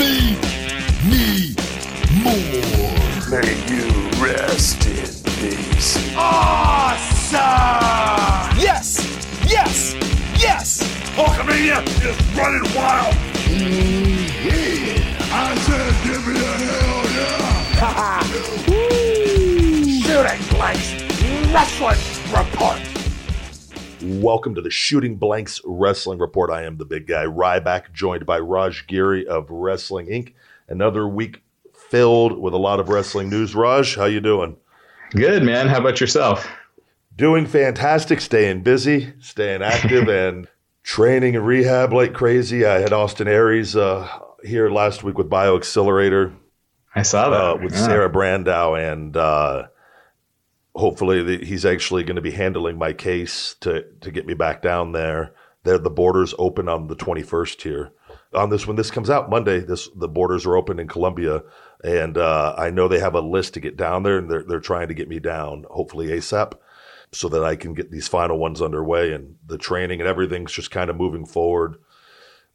Feed me more. May you rest in peace. Awesome! Yes! Yes! Yes! Hulkamania is running wild. Yeah! I said, give me a hell yeah. Shooting blanks. Wrestling report. Welcome to the Shooting Blanks Wrestling Report. I am the big guy Ryback, joined by Raj Giri of Wrestling Inc. Another week filled with a lot of wrestling news. Raj, how you doing? Good, man. How about yourself? Doing fantastic, staying busy, staying active, and training and rehab like crazy. I had Austin Aries uh, here last week with Bio Accelerator I saw that. uh, with Yeah. Sarah Brandow, and uh, hopefully the, he's actually going to be handling my case to to get me back down there. There, the borders open on the twenty first here. On this, when this comes out Monday, this the borders are open in Colombia, and uh, I know they have a list to get down there, and they're they're trying to get me down, hopefully ASAP, so that I can get these final ones underway, and the training and everything's just kind of moving forward,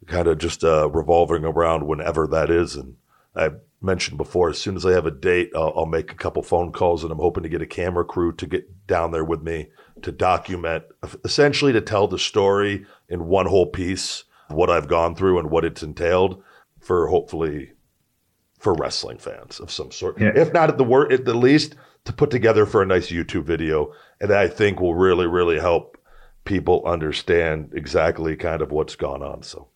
kind of just uh, revolving around whenever that is, and I mentioned before, as soon as I have a date, I'll, I'll make a couple phone calls, and I'm hoping to get a camera crew to get down there with me to document, essentially to tell the story in one whole piece, what I've gone through and what it's entailed for hopefully for wrestling fans of some sort. Yeah. If not at the word, at the least to put together for a nice YouTube video, and I think will really, really help people understand exactly kind of what's gone on. So.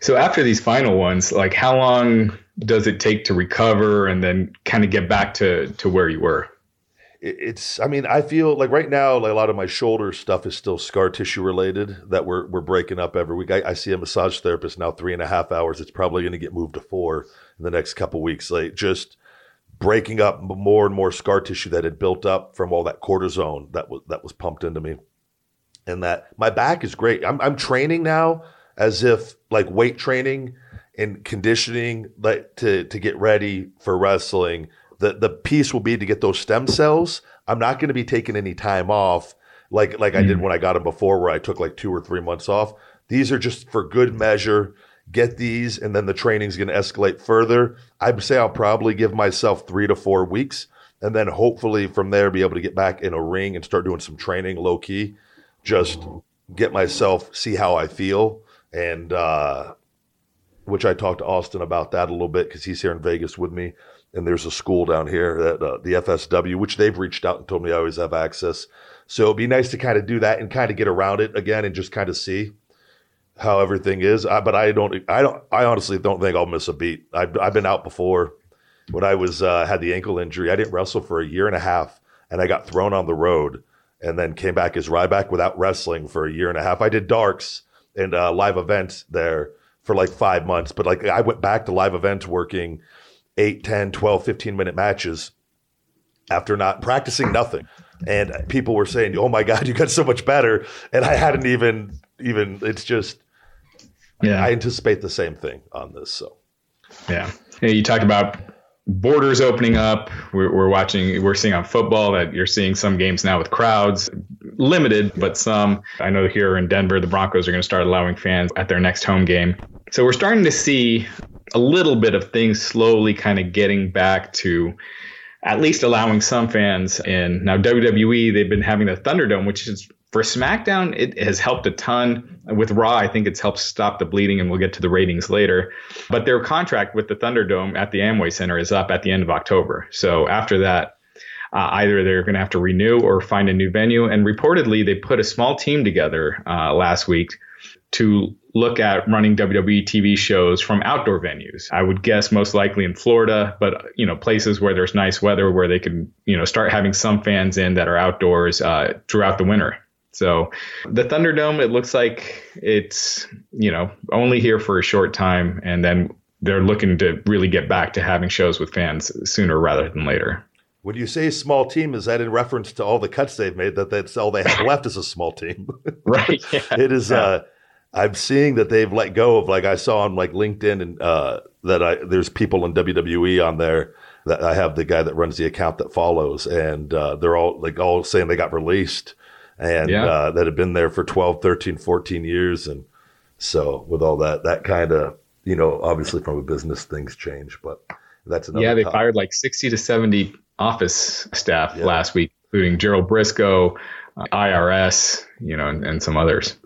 So after these final ones, like how long does it take to recover and then kind of get back to to where you were? it's i mean i feel like right now like a lot of my shoulder stuff is still scar tissue related that we're, we're breaking up every week. I, I see a massage therapist now three and a half hours. It's probably going to get moved to four in the next couple weeks. Like just breaking up more and more scar tissue that had built up from all that cortisone that was that was pumped into me. And that my back is great. I'm, I'm training now as if like weight training and conditioning like to to get ready for wrestling the the piece will be to get those stem cells. I'm not going to be taking any time off like like i did when i got them before where i took like two or three months off. These are just for good measure. Get these and then the training's going to escalate further. I'd say i'll probably give myself three to four weeks and then hopefully from there be able to get back in a ring and start doing some training low key just get myself see how i feel and uh which I talked to Austin about that a little bit because he's here in Vegas with me. And there's a school down here at uh, the FSW, which they've reached out and told me I always have access. So it'd be nice to kind of do that and kind of get around it again and just kind of see how everything is. I, but I don't, I don't, I honestly don't think I'll miss a beat. I've, I've been out before when I was uh, had the ankle injury. I didn't wrestle for a year and a half, and I got thrown on the road, and then came back as Ryback without wrestling for a year and a half. I did darks and uh, live events there for like five months, but like I went back to live events working 8, 10, 12, 15 minute matches after not practicing nothing. And people were saying, "Oh my God, you got so much better," and I hadn't even even. It's just Yeah. I anticipate the same thing on this. So Yeah. Yeah, you talked about borders opening up. We're, we're watching, we're seeing on football that you're seeing some games now with crowds, limited, but some. I know here in Denver, the Broncos are going to start allowing fans at their next home game. So we're starting to see a little bit of things slowly kind of getting back to at least allowing some fans in. Now, WWE, they've been having the Thunderdome, which is for SmackDown, it has helped a ton. With Raw, I think it's helped stop the bleeding, and we'll get to the ratings later. But their contract with the Thunderdome at the Amway Center is up at the end of October. So after that, uh, either they're going to have to renew or find a new venue. And reportedly, they put a small team together uh, last week to look at running WWE TV shows from outdoor venues. I would guess most likely in Florida, but you know places where there's nice weather where they can you know start having some fans in that are outdoors uh, throughout the winter. So the Thunderdome, it looks like it's you know only here for a short time, and then they're looking to really get back to having shows with fans sooner rather than later. when you say small team, is that in reference to all the cuts they've made? That that's all they have left is a small team. Right. Yeah. it is. Uh, I'm seeing that they've let go of like I saw on like LinkedIn and uh, that I there's people in WWE on there that I have the guy that runs the account that follows and uh, they're all like all saying they got released and Yeah. uh, that had been there for 12, 13, 14 years and so with all that that kind of you know, obviously from a business, things change, but that's another. yeah, they topic. fired like 60 to 70 office staff Yeah. last week, including Gerald Briscoe, IRS, you know, and, and some others.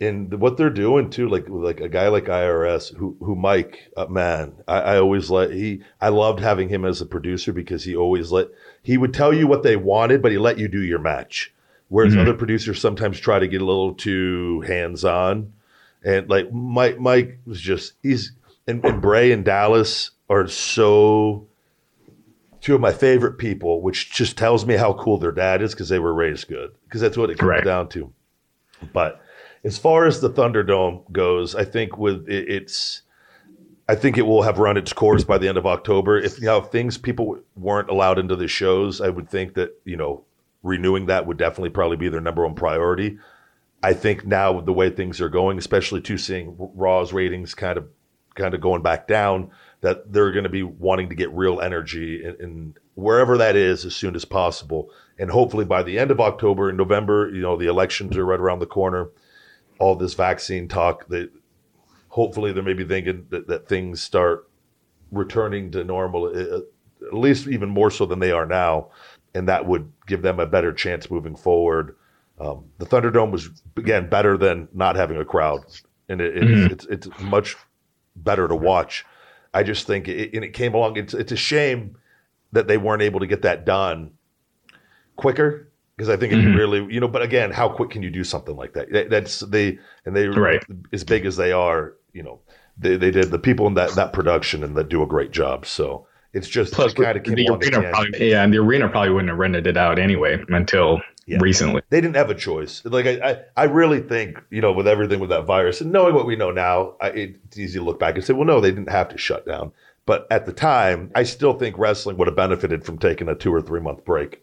And what they're doing too, like like a guy like IRS, who who Mike, uh, man, I, I always let he, I loved having him as a producer because he always let he would tell you what they wanted, but he let you do your match. Whereas Mhm. other producers sometimes try to get a little too hands on, and like Mike, Mike was just he's and, and Bray and Dallas are so two of my favorite people, which just tells me how cool their dad is because they were raised good. Because that's what it comes down to. But as far as the Thunderdome goes, I think with it, it's, I think it will have run its course by the end of October. If you know if things people weren't allowed into the shows, I would think that you know renewing that would definitely probably be their number one priority. I think now with the way things are going, especially to seeing Raw's ratings kind of kind of going back down, that they're going to be wanting to get real energy in, wherever that is as soon as possible, and hopefully by the end of October and November, you know the elections are right around the corner. All this vaccine talk that hopefully they're maybe thinking that, that things start returning to normal, uh, at least even more so than they are now, and that would give them a better chance moving forward. Um, the Thunderdome was again better than not having a crowd, and it, it's, Mhm. it's it's much better to watch. I just think it, and it came along. It's it's a shame that they weren't able to get that done quicker because I think it Mhm. really you know. But again, how quick can you do something like that? That- That's they and they Right. as big as they are. You know, they they did the people in that that production and that do a great job. So it's just Plus, it kind of the arena probably, yeah, and the arena probably wouldn't have rented it out anyway until Yeah. recently. they didn't have a choice. Like I, I, I really think you know with everything with that virus and knowing what we know now, I, it's easy to look back and say, well, no, they didn't have to shut down. But at the time, I still think wrestling would have benefited from taking a two or three month break,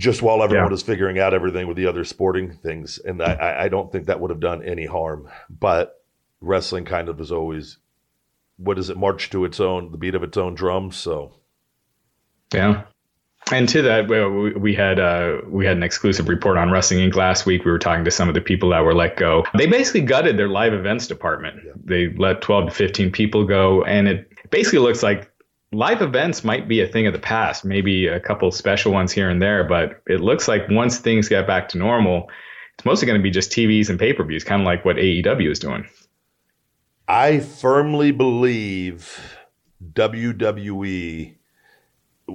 just while everyone Yeah. is figuring out everything with the other sporting things. And I- I, don't think that would have done any harm. But wrestling kind of is always, what does it march to its own, the beat of its own drum? So Yeah. And to that, we, we had uh, we had an exclusive report on Wrestling Inc. last week. We were talking to some of the people that were let go. They basically gutted their live events department. They let 12 to 15 people go, and it basically looks like live events might be a thing of the past. Maybe a couple special ones here and there, but it looks like once things get back to normal, it's mostly going to be just TVs and pay per views, kind of like what AEW is doing. I firmly believe WWE.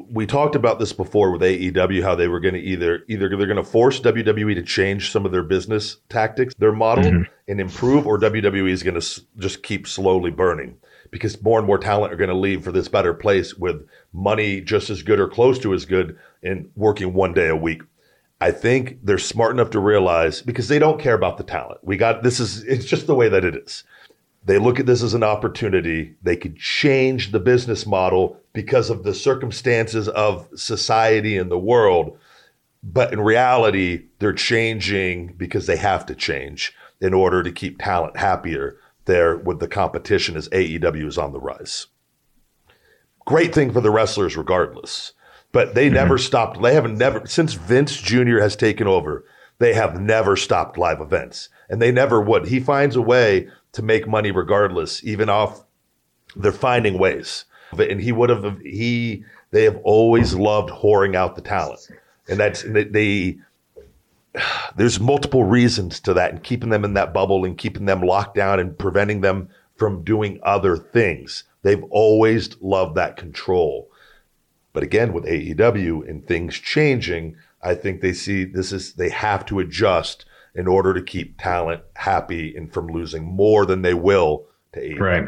We talked about this before with AEW, how they were going to either either they're going to force WWE to change some of their business tactics, their model, Mhm. and improve, or WWE is going to s- just keep slowly burning because more and more talent are going to leave for this better place with money just as good or close to as good and working one day a week. I think they're smart enough to realize because they don't care about the talent. We got this is it's just the way that it is. They look at this as an opportunity. They could change the business model because of the circumstances of society and the world. But in reality, they're changing because they have to change in order to keep talent happier there with the competition as AEW is on the rise. Great thing for the wrestlers, regardless. But they mm-hmm. never stopped. They haven't never, since Vince Jr. has taken over, they have never stopped live events. And they never would. He finds a way to make money regardless, even off, they're finding ways. And he would have, he, they have always loved whoring out the talent. And that's, they, they there's multiple reasons to that and keeping them in that bubble and keeping them locked down and preventing them from doing other things. They've always loved that control. But again, with AEW and things changing, I think they see this is they have to adjust in order to keep talent happy and from losing more than they will to AEW. Right.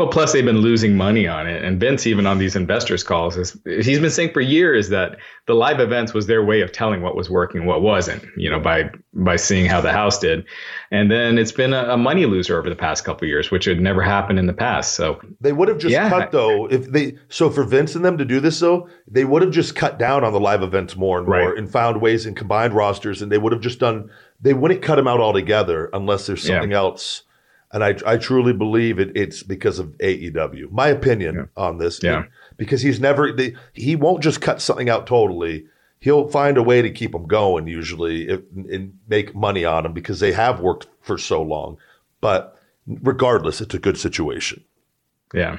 Well, plus they've been losing money on it, and Vince, even on these investors' calls, is, he's been saying for years that the live events was their way of telling what was working, what wasn't. You know, by by seeing how the house did, and then it's been a, a money loser over the past couple of years, which had never happened in the past. So They would have just Yeah. cut though if they so for Vince and them to do this though, they would have just cut down on the live events more and more Right. and found ways and combined rosters and they would have just done they wouldn't cut them out altogether unless there's Yeah. something else. And I I truly believe it it's because of AEW. My opinion on this. Yeah. Because he's never they, he won't just cut something out totally. He'll find a way to keep them going usually if, and make money on them because they have worked for so long. But regardless, it's a good situation. Yeah.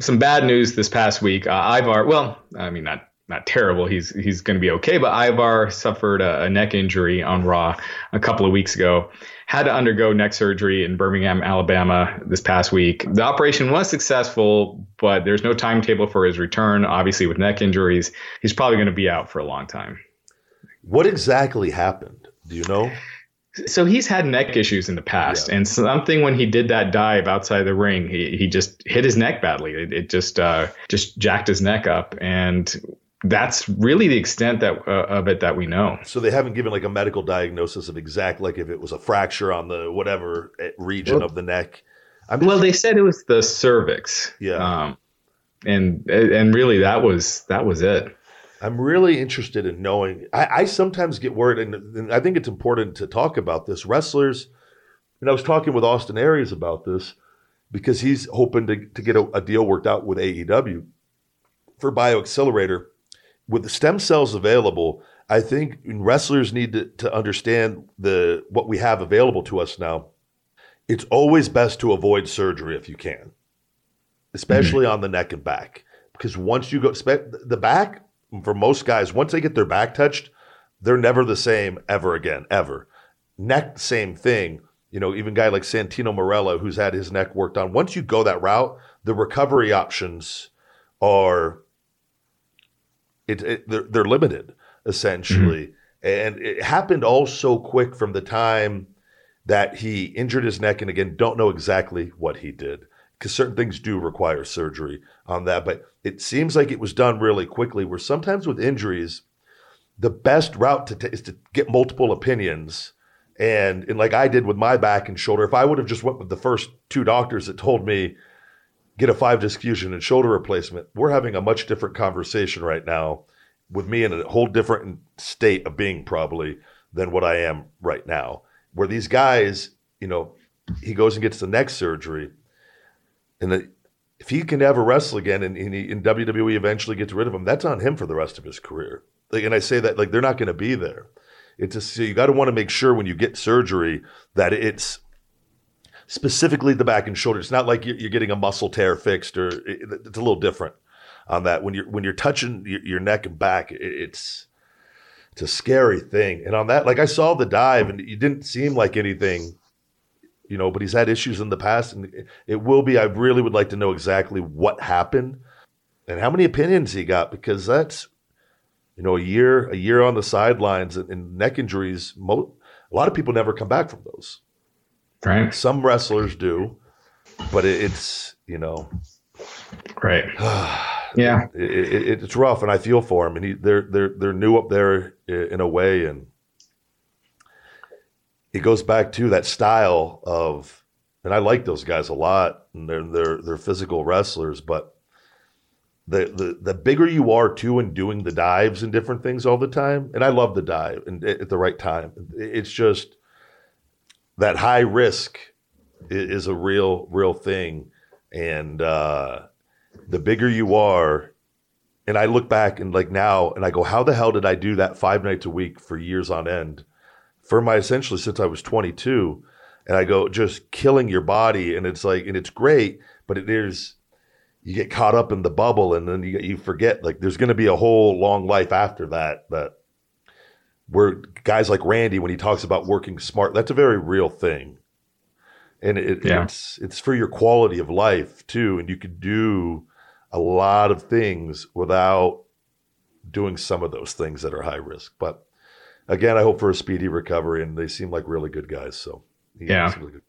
Some bad news this past week. Uh, Ivar, well, I mean, not not terrible. He's he's going to be okay. But Ivar suffered a, a, neck injury on Raw a couple of weeks ago. Had to undergo neck surgery in Birmingham, Alabama this past week. The operation was successful, but there's no timetable for his return. Obviously, with neck injuries, he's probably going to be out for a long time. What exactly happened? Do you know? So he's had neck issues in the past, yeah. and something when he did that dive outside the ring, he, he just hit his neck badly. It, it just uh, just jacked his neck up, and that's really the extent that uh, of it that we know. So they haven't given like a medical diagnosis of exact like if it was a fracture on the whatever eh, region well, of the neck. I'm well, they said it was the cervix. Yeah. Um, and and really that was that was it. I'm really interested in knowing. I, I sometimes get worried, and, and, I think it's important to talk about this. Wrestlers, and I was talking with Austin Aries about this because he's hoping to, to get a, a deal worked out with AEW for BioAccelerator. With the stem cells available, I think wrestlers need to, to understand the what we have available to us now. It's always best to avoid surgery if you can, especially mm-hmm. on the neck and back, because once you go the back for most guys, once they get their back touched, they're never the same ever again, ever. Neck, same thing. You know, even guy like Santino Marella, who's had his neck worked on, once you go that route, the recovery options are it, it they're, they're, limited essentially. Mm-hmm. And it happened all so quick from the time that he injured his neck, and again, don't know exactly what he did because certain things do require surgery on that. But it seems like it was done really quickly. Where sometimes with injuries, the best route to t- is to get multiple opinions. And, and like I did with my back and shoulder, if I would have just went with the first two doctors that told me get a five disc fusion and shoulder replacement, we're having a much different conversation right now with me in a whole different state of being probably than what I am right now. Where these guys, you know, he goes and gets the neck surgery and the, if he can ever wrestle again and, and, he, and WWE eventually gets rid of him, that's on him for the rest of his career. Like, and I say that like they're not going to be there. It's just, so you got to want to make sure when you get surgery that it's specifically the back and shoulder. It's not like you're, you're getting a muscle tear fixed or it, it's a little different on that. When you're when you're touching your, your neck and back, it, it's it's a scary thing. And on that, like I saw the dive and it didn't seem like anything you know, but he's had issues in the past, and it will be. I really would like to know exactly what happened and how many opinions he got because that's, you know, a year a year on the sidelines and, and neck injuries. Mo- a lot of people never come back from those. Right. Some wrestlers do, but it, it's you know, right. yeah, it, it, it's rough, and I feel for him. And he, they're they're they're new up there in a way, and it goes back to that style of, and I like those guys a lot, and they're they're they're physical wrestlers, but the the the bigger you are too in doing the dives and different things all the time, and I love the dive and at the right time. It's just that high risk is a real real thing, and uh, the bigger you are. And I look back and like now, and I go, how the hell did I do that five nights a week for years on end? for my essentially since I was 22. And I go, just killing your body. And it's like, and it's great, but it is, you get caught up in the bubble and then you, you forget like there's going to be a whole long life after that. That where guys like Randy, when he talks about working smart, that's a very real thing. And it, yeah. it's, it's for your quality of life too. And you could do a lot of things without doing some of those things that are high risk. But again, I hope for a speedy recovery, and they seem like really good guys. So yeah, really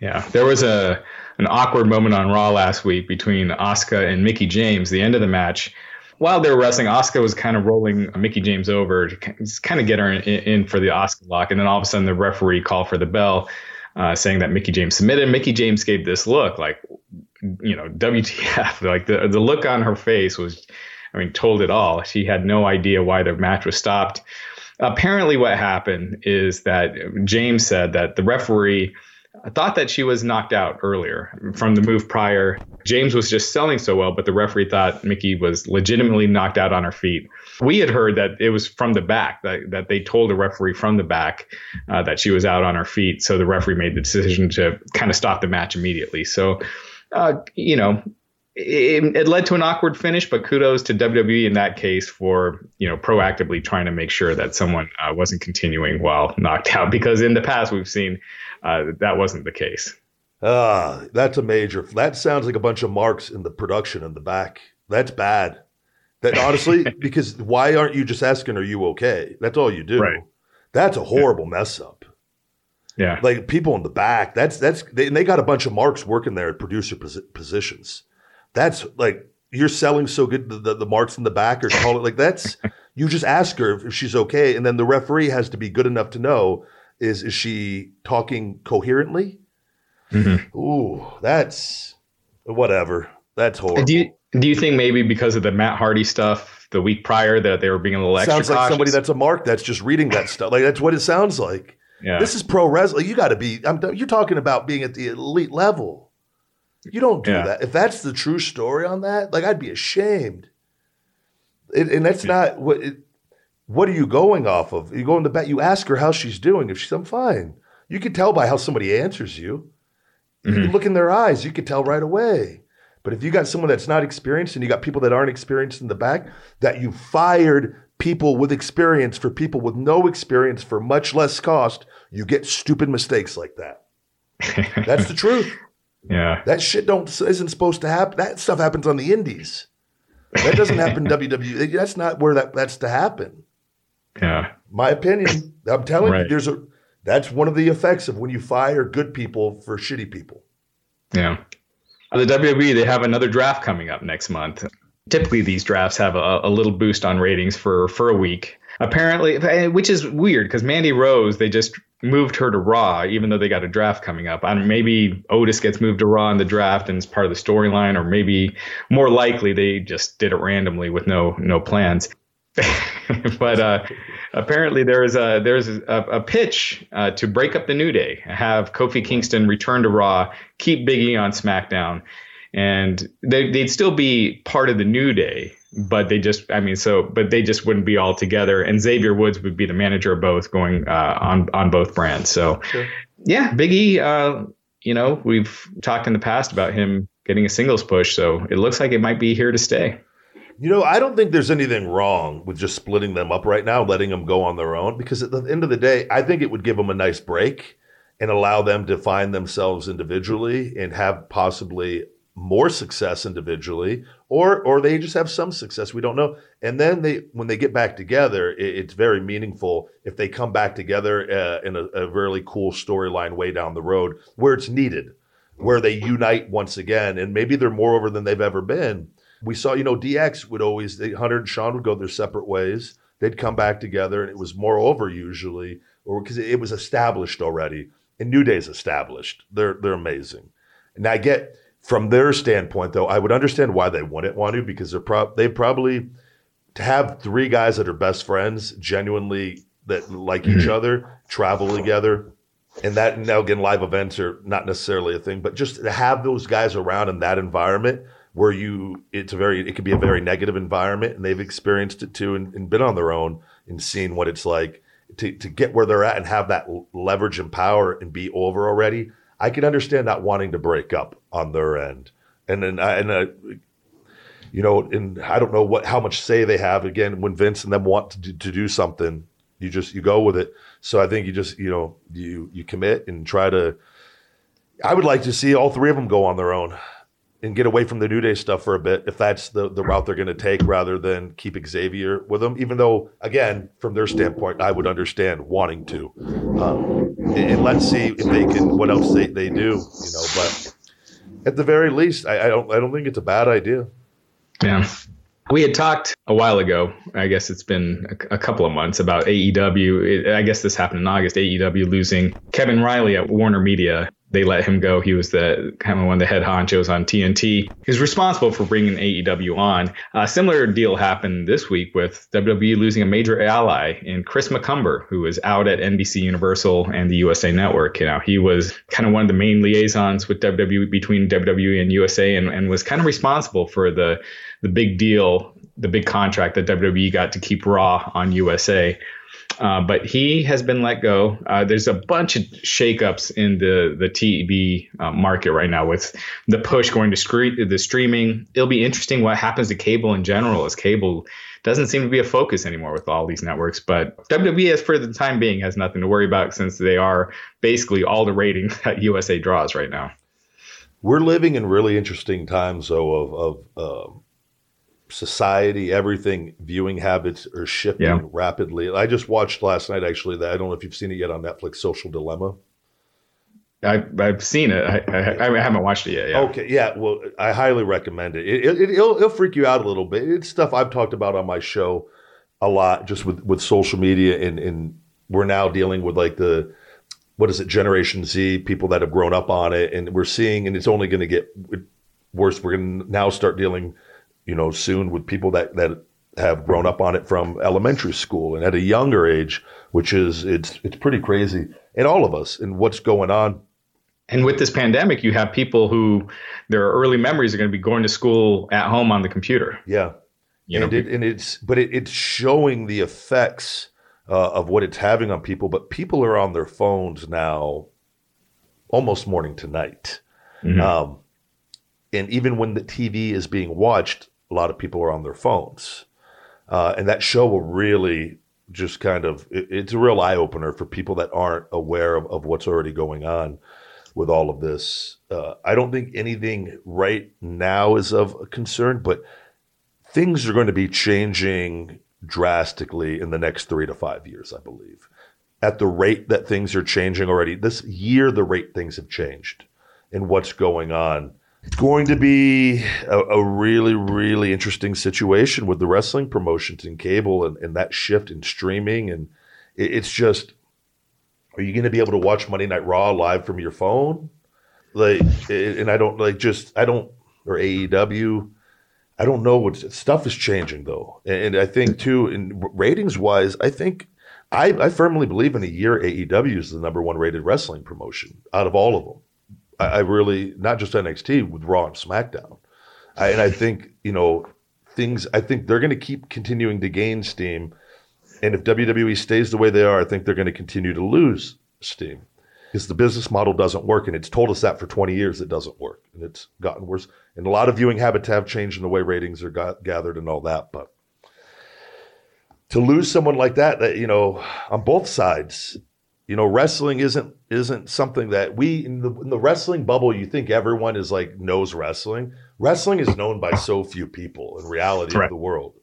yeah. There was a an awkward moment on Raw last week between Asuka and Mickie James. The end of the match. While they were wrestling, Asuka was kind of rolling Mickie James over to kind of get her in, in for the Asuka lock, and then all of a sudden the referee called for the bell, uh, saying that Mickie James submitted. Mickie James gave this look like, you know, WTF? Like the the look on her face was, I mean, told it all. She had no idea why the match was stopped. Apparently, what happened is that James said that the referee I thought that she was knocked out earlier from the move prior. James was just selling so well, but the referee thought Mickie was legitimately knocked out on her feet. We had heard that it was from the back, that, that they told the referee from the back uh, that she was out on her feet. So the referee made the decision to kind of stop the match immediately. So, uh, you know, it, it, led to an awkward finish, but kudos to WWE in that case for you know proactively trying to make sure that someone uh, wasn't continuing while knocked out. Because in the past we've seen uh, that wasn't the case. Ah, that's a major. That sounds like a bunch of marks in the production in the back. That's bad. That honestly, because why aren't you just asking, "Are you okay?" That's all you do. Right. That's a horrible yeah. mess up. Yeah, like people in the back. That's that's they, and they got a bunch of marks working there at producer pos- positions that's like you're selling so good the, the, the marks in the back or call it like that's you just ask her if she's okay and then the referee has to be good enough to know is is she talking coherently mm-hmm. ooh that's whatever that's horrible do you do you think maybe because of the matt hardy stuff the week prior that they were being a little extra sounds like cautious? somebody that's a mark that's just reading that stuff like that's what it sounds like yeah. this is pro wrestling you got to be I'm, you're talking about being at the elite level you don't do yeah. that. If that's the true story on that, like I'd be ashamed. It, and that's not what. It, what are you going off of? You go in the back. You ask her how she's doing. If she's, I'm fine. You can tell by how somebody answers you. You mm-hmm. can look in their eyes. You can tell right away. But if you got someone that's not experienced and you got people that aren't experienced in the back, that you fired people with experience for people with no experience for much less cost, you get stupid mistakes like that. That's the truth. Yeah. That shit don't isn't supposed to happen. That stuff happens on the indies. That doesn't happen in WWE. That's not where that that's to happen. Yeah. My opinion. I'm telling right. you, there's a that's one of the effects of when you fire good people for shitty people. Yeah. The WWE, they have another draft coming up next month. Typically, these drafts have a, a little boost on ratings for for a week. Apparently, eh, which is weird because Mandy Rose, they just moved her to Raw, even though they got a draft coming up. And maybe Otis gets moved to Raw in the draft and it's part of the storyline, or maybe more likely they just did it randomly with no no plans. but uh, apparently there's a there's a, a pitch uh, to break up the New Day, have Kofi Kingston return to Raw, keep Biggie on SmackDown, and they, they'd still be part of the New Day, but they just I mean so but they just wouldn't be all together. And Xavier Woods would be the manager of both going uh, on on both brands. So sure. yeah Biggie uh, you know we've talked in the past about him getting a singles push so it looks like it might be here to stay you know I don't think there's anything wrong with just splitting them up right now letting them go on their own because at the end of the day I think it would give them a nice break and allow them to find themselves individually and have possibly more success individually or or they just have some success we don't know. And then they when they get back together it, it's very meaningful if they come back together uh, in a, a really cool storyline way down the road where it's needed where they unite once again and maybe they're more over than they've ever been we saw you know dx would always they, hunter and shawn would go their separate ways. They'd come back together and it was more over usually or because it was established already. And new day's established. They're they're amazing. And i get from their standpoint, though, I would understand why they wouldn't want to because they're pro- they probably to have three guys that are best friends, genuinely that like each mm-hmm. other, travel together, and that now again live events are not necessarily a thing, but just to have those guys around in that environment where you it's a very it can be a very negative environment, and they've experienced it too and, and been on their own and seen what it's like to to get where they're at and have that leverage and power and be over already. I can understand not wanting to break up on their end, and then and uh, you know, and I don't know what how much say they have. Again, when Vince and them want to do, to do something, you just you go with it. So I think you just you know you you commit and try to. I would like to see all three of them go on their own and get away from the New Day stuff for a bit if that's the, the route they're going to take rather than keep Xavier with them. Even though, again, from their standpoint, I would understand wanting to. Um, and, and, let's see if they can, what else they, they do, you know. But at the very least, I, I don't I don't think it's a bad idea. Yeah. We had talked a while ago, I guess it's been a, a couple of months, about AEW. It, I guess this happened in August, AEW losing Kevin Reilly at Warner Media they let him go. He was the kind of one of the head honchos on TNT. He's responsible for bringing AEW on. A similar deal happened this week with WWE losing a major ally in Chris McCumber, who was out at NBC Universal and the USA Network. You know, he was kind of one of the main liaisons with WWE between WWE and USA, and, and was kind of responsible for the the big deal, the big contract that WWE got to keep Raw on USA. Uh, but he has been let go. Uh, there's a bunch of shakeups in the the TV uh, market right now with the push going to the streaming. It'll be interesting what happens to cable in general, as cable doesn't seem to be a focus anymore with all these networks. But WWE, as for the time being, has nothing to worry about since they are basically all the ratings that USA draws right now. We're living in really interesting times, though, of, of um, society, everything, viewing habits are shifting Yeah. rapidly. I just watched last night, actually, that I don't know if you've seen it yet on Netflix, Social Dilemma. I, I've seen it. I, I, I haven't watched it yet. Yeah. Okay, yeah, well, I highly recommend it. It, it, it'll, it'll freak you out a little bit. It's stuff I've talked about on my show a lot, just with, with social media, and, and we're now dealing with like the what is it, Generation Z, people that have grown up on it, and we're seeing, and it's only going to get worse. We're going to now start dealing, you know, soon with people that that have grown up on it from elementary school and at a younger age, which is it's it's pretty crazy, and all of us, and what's going on. And with this pandemic, you have people who their early memories are going to be going to school at home on the computer. Yeah, You know, and, it, and it's but it, it's showing the effects uh, of what it's having on people. But people are on their phones now, almost morning to night. Mhm. Um, and even when the TV is being watched, a lot of people are on their phones, uh, and that show will really just kind of it, it's a real eye opener for people that aren't aware of, of what's already going on with all of this. Uh, I don't think anything right now is of concern, but things are going to be changing drastically in the next three to five years, I believe. At the rate that things are changing already, this year, the rate things have changed and what's going on. It's going to be a, a really, really interesting situation with the wrestling promotions and cable and, and that shift in streaming. And it, it's just, are you going to be able to watch Monday Night Raw live from your phone? Like, and I don't like just, I don't, or AEW. I don't know what stuff is changing though, and I think too, in ratings wise, I think I, I firmly believe in a year AEW is the number one rated wrestling promotion out of all of them. I, I really not just NXT with Raw and SmackDown, I, and I think you know things. I think they're going to keep continuing to gain steam, and if WWE stays the way they are, I think they're going to continue to lose steam because the business model doesn't work, and it's told us that for 20 years it doesn't work, and it's gotten worse. And a lot of viewing habits have changed in the way ratings are got, gathered and all that. But to lose someone like that, that you know, on both sides, you know, wrestling isn't isn't something that we in the, in the wrestling bubble. You think everyone is like knows wrestling. Wrestling is known by so few people in reality Right. of the world.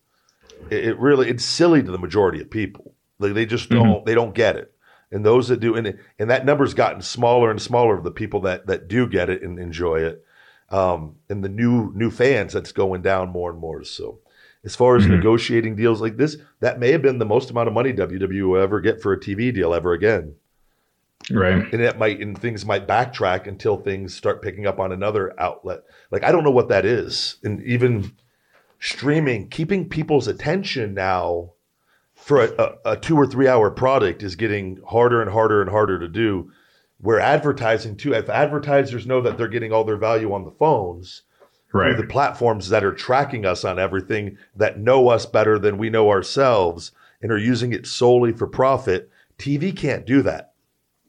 It, it really it's silly to the majority of people. Like they just don't they don't get it. And those that do, and, and that number's gotten smaller and smaller of the people that that do get it and enjoy it, um, and the new new fans that's going down more and more. So, as far as mm-hmm. negotiating deals like this, that may have been the most amount of money WWE will ever get for a TV deal ever again, right. and that might and things might backtrack until things start picking up on another outlet. Like I don't know what that is, and even streaming, keeping people's attention now for a, a, a two or three hour product is getting harder and harder and harder to do. Where advertising too, if advertisers know that they're getting all their value on the phones, Right. through the platforms that are tracking us on everything, that know us better than we know ourselves, and are using it solely for profit, TV can't do that.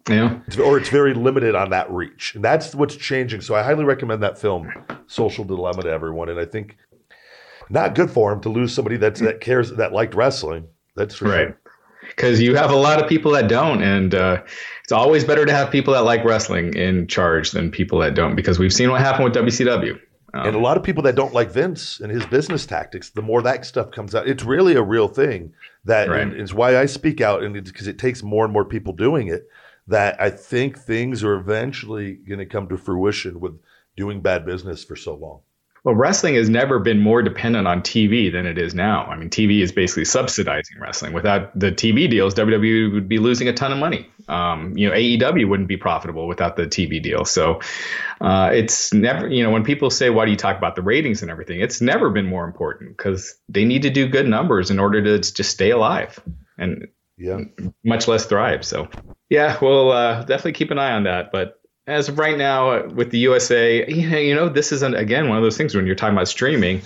Yeah. It's- or it's very limited on that reach. And that's what's changing. So I highly recommend that film, Social Dilemma, to everyone. And I think not good for him to lose somebody that's, that cares, that liked wrestling. That's Right. sure. Because you have a lot of people that don't, and uh, it's always better to have people that like wrestling in charge than people that don't. Because we've seen what happened with WCW. Um, And a lot of people that don't like Vince and his business tactics, the more that stuff comes out, it's really a real thing. That Right. and it's why I speak out, and it's because it takes more and more people doing it. That I think things are eventually going to come to fruition with doing bad business for so long. Well, wrestling has never been more dependent on TV than it is now. I mean, TV is basically subsidizing wrestling. Without the TV deals, WWE would be losing a ton of money. Um, you know, AEW wouldn't be profitable without the TV deal. So uh, it's never, you know, when people say, why do you talk about the ratings and everything? It's never been more important because they need to do good numbers in order to just stay alive and Yeah. much less thrive. So, yeah, we'll uh, definitely keep an eye on that. But as of right now, uh, with the USA, you know, this isn't again one of those things when you're talking about streaming.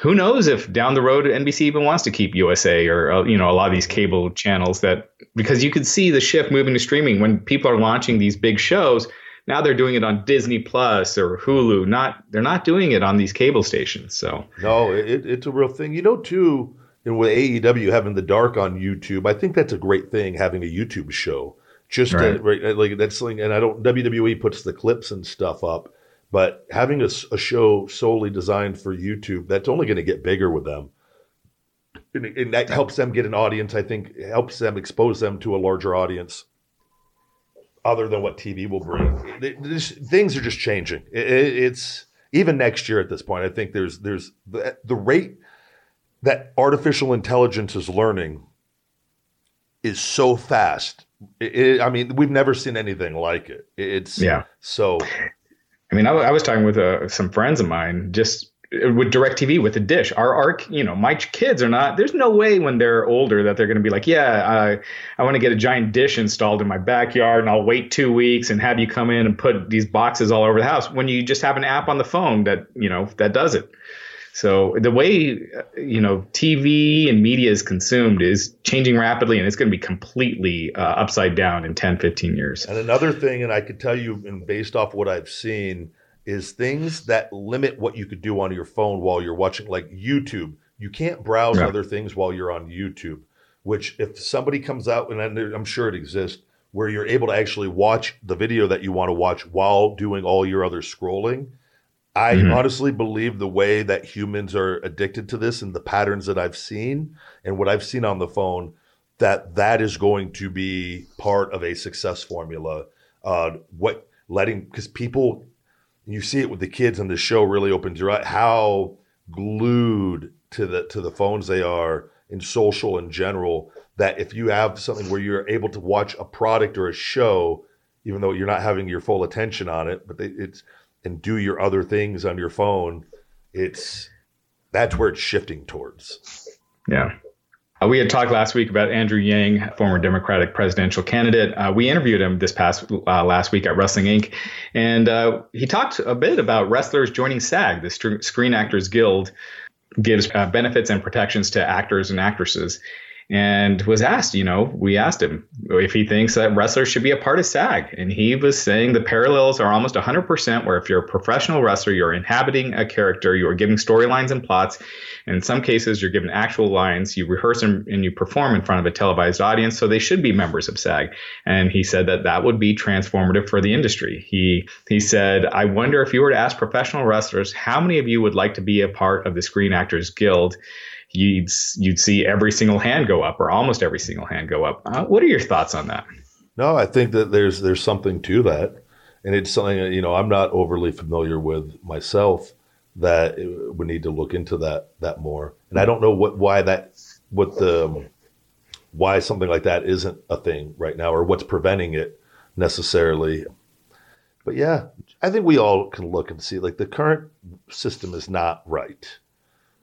Who knows if down the road NBC even wants to keep USA or uh, you know a lot of these cable channels that because you could see the shift moving to streaming when people are launching these big shows. Now they're doing it on Disney Plus or Hulu. Not they're not doing it on these cable stations. So No, it, it's a real thing. You know, too, with AEW having the dark on YouTube, I think that's a great thing having a YouTube show. Just to- Right. right, uh, like that's something, and I don't. WWE puts the clips and stuff up, but having a show solely designed for YouTube, that's only going to get bigger with them. And, and that helps them get an audience. I think it helps them expose them to a larger audience, other than what TV will bring. This- things are just changing. It- it- it's even next year at this point. I think there's there's the, the rate that artificial intelligence is learning is so fast. It, it- I mean, we've never seen anything like it. It's Yeah. So I mean, I, I was talking with uh, some friends of mine just uh, with DirecTV with the dish. Our, our, you know, my kids are not. There's no way when they're older that they're going to be like, yeah, I, I want to get a giant dish installed in my backyard, and I'll wait two weeks and have you come in and put these boxes all over the house. When you just have an app on the phone that you know that does it. So the way you know TV and media is consumed is changing rapidly, and it's going to be completely uh, upside down in 10, 15 years. And another thing, and I could tell you, and based off what I've seen, is things that limit what you could do on your phone while you're watching, like YouTube. You can't browse Yeah. other things while you're on YouTube. Which, if somebody comes out, and I'm sure it exists, where you're able to actually watch the video that you want to watch while doing all your other scrolling. I Mhm. honestly believe the way that humans are addicted to this and the patterns that I've seen and what I've seen on the phone, that that is going to be part of a success formula. Uh, what letting because people, you see it with the kids on the show really opens your eye how glued to the to the phones they are in social in general. That if you have something where you're able to watch a product or a show, even though you're not having your full attention on it, but they, it's and do your other things on your phone, it's that's where it's shifting towards. Yeah. Uh, we had talked last week about Andrew Yang, former Democratic presidential candidate. Uh, we interviewed him this past uh, last week at Wrestling Inc. And uh, he talked a bit about wrestlers joining SAG, the Screen Actors Guild, gives uh, benefits and protections to actors and actresses. And was asked, you know, we asked him if he thinks that wrestlers should be a part of SAG. And he was saying the parallels are almost 100%, where if you're a professional wrestler, you're inhabiting a character, you are giving storylines and plots. And in some cases, you're given actual lines, you rehearse and, and you perform in front of a televised audience. So they should be members of SAG. And he said that that would be transformative for the industry. He, he said, I wonder if you were to ask professional wrestlers, how many of you would like to be a part of the Screen Actors Guild? You'd, you'd see every single hand go up, or almost every single hand go up. Uh, what are your thoughts on that? No, I think that there's there's something to that, and it's something you know I'm not overly familiar with myself. That we need to look into that that more, and I don't know what why that what the why something like that isn't a thing right now, or what's preventing it necessarily. But yeah, I think we all can look and see like the current system is not right.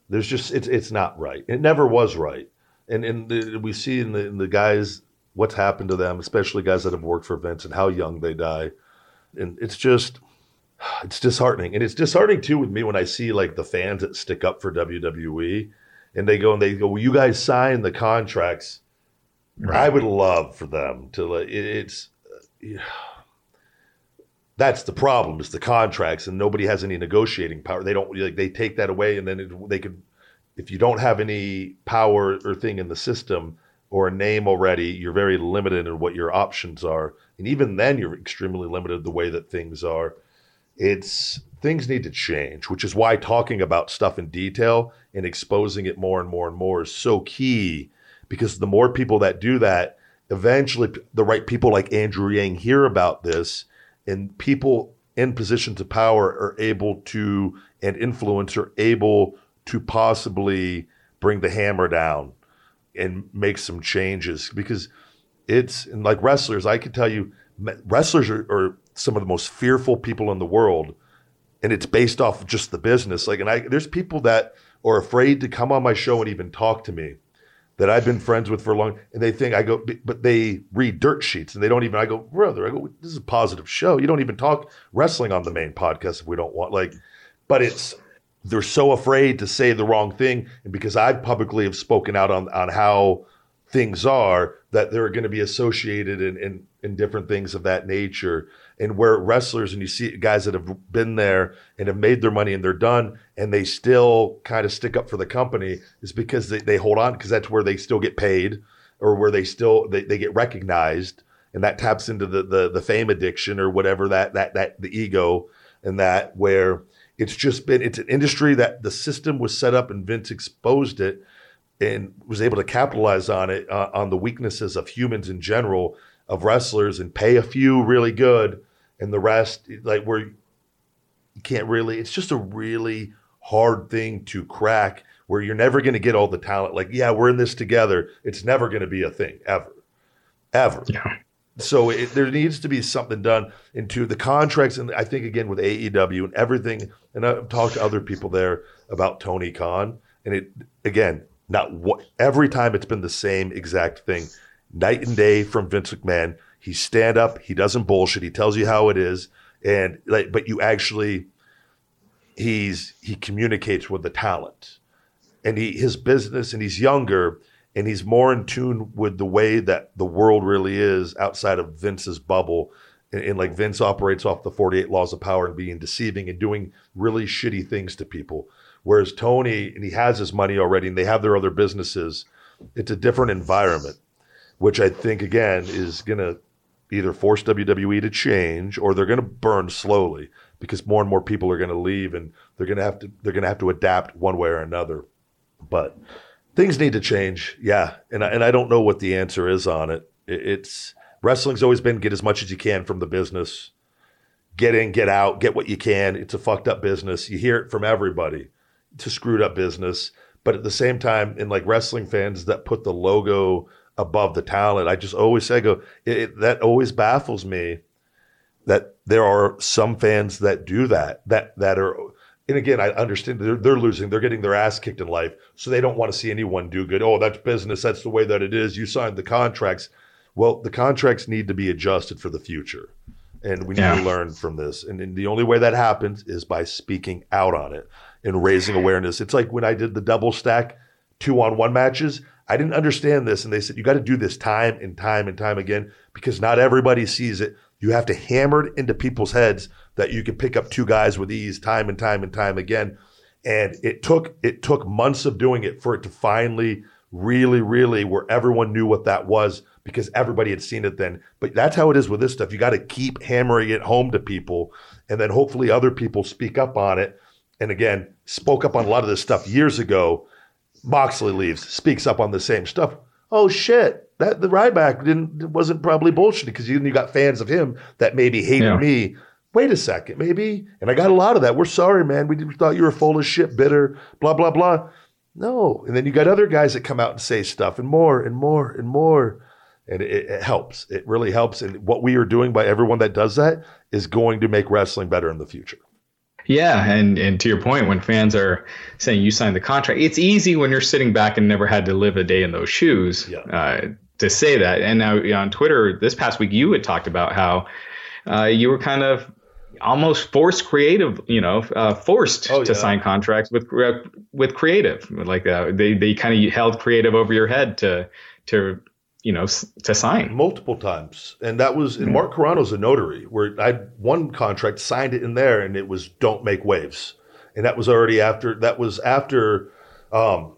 There's just it's it's not right. It never was right, and and the, we see in the in the guys what's happened to them, especially guys that have worked for Vince and how young they die, and it's just it's disheartening, and it's disheartening too with me when I see like the fans that stick up for WWE, and they go and they go, well, you guys signed the contracts. I would love for them to like it, it's. uh, that's the problem is the contracts and nobody has any negotiating power. They don't like they take that away and then it, they could if you don't have any power or thing in the system or a name already you're very limited in what your options are. And even then you're extremely limited the way that things are. It's things need to change which is why talking about stuff in detail and exposing it more and more and more is so key because the more people that do that eventually the right people like andrew yang hear about this and people in positions of power are able to and influence are able to possibly bring the hammer down and make some changes because it's and like wrestlers i can tell you wrestlers are, are some of the most fearful people in the world and it's based off just the business. Like and i there's people that are afraid to come on my show and even talk to me that I've been friends with for a long, and they think I go, but they read dirt sheets and they don't even. I go, brother, I go, this is a positive show. You don't even talk wrestling on the main podcast if we don't want like, but it's they're so afraid to say the wrong thing, and because I publicly have spoken out on on how things are, that they're going to be associated in, in in different things of that nature. And where wrestlers and you see guys that have been there and have made their money and they're done and they still kind of stick up for the company is because they, they hold on because that's where they still get paid or where they still they, they get recognized and that taps into the, the the fame addiction or whatever that that that the ego and that where it's just been it's an industry that the system was set up and Vince exposed it and was able to capitalize on it uh, on the weaknesses of humans in general of wrestlers and pay a few really good and the rest like where you can't really it's just a really hard thing to crack where you're never going to get all the talent. Like yeah we're in this together. It's never going to be a thing ever ever. Yeah. so it, there needs to be something done into the contracts and i think again with aew and everything and i've talked to other people there about tony khan and it again not what every time it's been the same exact thing. Night and day from vince mcmahon. He stand up he doesn't bullshit he tells you how it is. And like but you actually he's he communicates with the talent. And he his business and he's younger and he's more in tune with the way that the world really is outside of Vince's bubble. And, and like Vince operates off the 48 laws of power and being deceiving and doing really shitty things to people whereas Tony and he has his money already and they have their other businesses it's a different environment which I think again is going to either force WWE to change or they're going to burn slowly because more and more people are going to leave and they're going to have to they're going to have to adapt one way or another. But things need to change, yeah. And I, and I don't know what the answer is on it. It- It's wrestling's always been get as much as you can from the business, get in, get out, get what you can. It's a fucked up business. You hear it from everybody. A screwed up business. But at the same time, in like wrestling fans that put the logo above the talent, I just always say, I go, it, it- that always baffles me that there are some fans that do that, that that are and again, I understand they're, they're losing, they're getting their ass kicked in life, so they don't want to see anyone do good. Oh, that's business, that's the way that it is. You signed the contracts. Well, the contracts need to be adjusted for the future. And we need Yeah. to learn from this. And, and the only way that happens is by speaking out on it and raising awareness. It's like when I did the double stack two on one matches, I didn't understand this. And they said, you got to do this time and time and time again because not everybody sees it. You have to hammer it into people's heads that you can pick up two guys with ease time and time and time again. And it took it took months of doing it for it to finally really, really where everyone knew what that was because everybody had seen it then. But that's how it is with this stuff. You got to keep hammering it home to people, and then hopefully other people speak up on it. And again, spoke up on a lot of this stuff years ago. Moxley leaves, speaks up on the same stuff. Oh shit, that the Ryback didn't wasn't probably bullshit because you, you got fans of him that maybe hated Yeah. me. Wait a second, maybe, and I got a lot of that. We're sorry, man. We thought you were full of shit, bitter, blah blah blah. No, and then you got other guys that come out and say stuff, and more and more and more, and it, it helps. It really helps. And what we are doing by everyone that does that is going to make wrestling better in the future. Yeah, and and to your point, when fans are saying you signed the contract, it's easy when you're sitting back and never had to live a day in those shoes Yeah. uh, to say that. And now on Twitter this past week, you had talked about how uh, you were kind of almost forced creative, you know, uh, forced Oh, to yeah. sign contracts with with creative, like uh, they they kind of held creative over your head to to you know to sign. multiple times, and that was and Mark Carrano's a notary where I had one contract signed it in there, and it was don't make waves, and that was already after that was after. Um,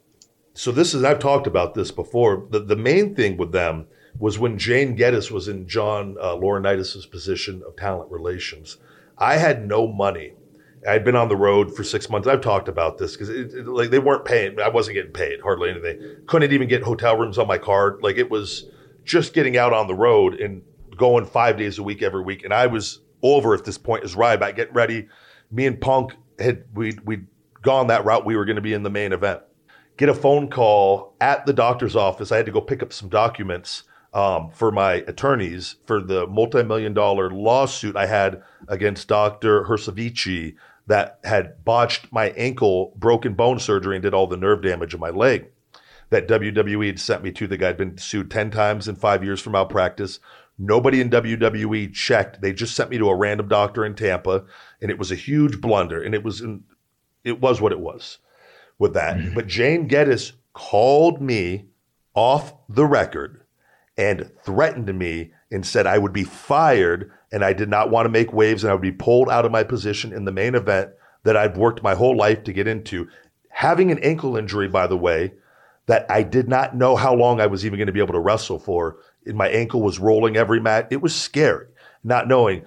so this is I've talked about this before. The the main thing with them was when Jane Geddes was in John uh, Laurinaitis' position of talent relations. I had no money. I'd been on the road for six months. I've talked about this because like they weren't paying. I wasn't getting paid hardly anything. Couldn't even get hotel rooms on my card. Like it was just getting out on the road and going five days a week every week. And I was over at this point is Ryback getting ready. Me and Punk had we we'd gone that route. We were going to be in the main event. Get a phone call at the doctor's office. I had to go pick up some documents um, for my attorneys for the multi-million dollar lawsuit I had against Dr. Hersavici that had botched my ankle, broken bone surgery, and did all the nerve damage in my leg. That WWE had sent me to. The guy had been sued 10 times in five years for malpractice. Nobody in WWE checked. They just sent me to a random doctor in Tampa, and it was a huge blunder. And it was, it was what it was with that. Mm-hmm. But Jane Geddes called me off the record and threatened me and said I would be fired and I did not want to make waves and I would be pulled out of my position in the main event that I'd worked my whole life to get into. Having an ankle injury, by the way, that I did not know how long I was even going to be able to wrestle for. And my ankle was rolling every mat. It was scary, not knowing.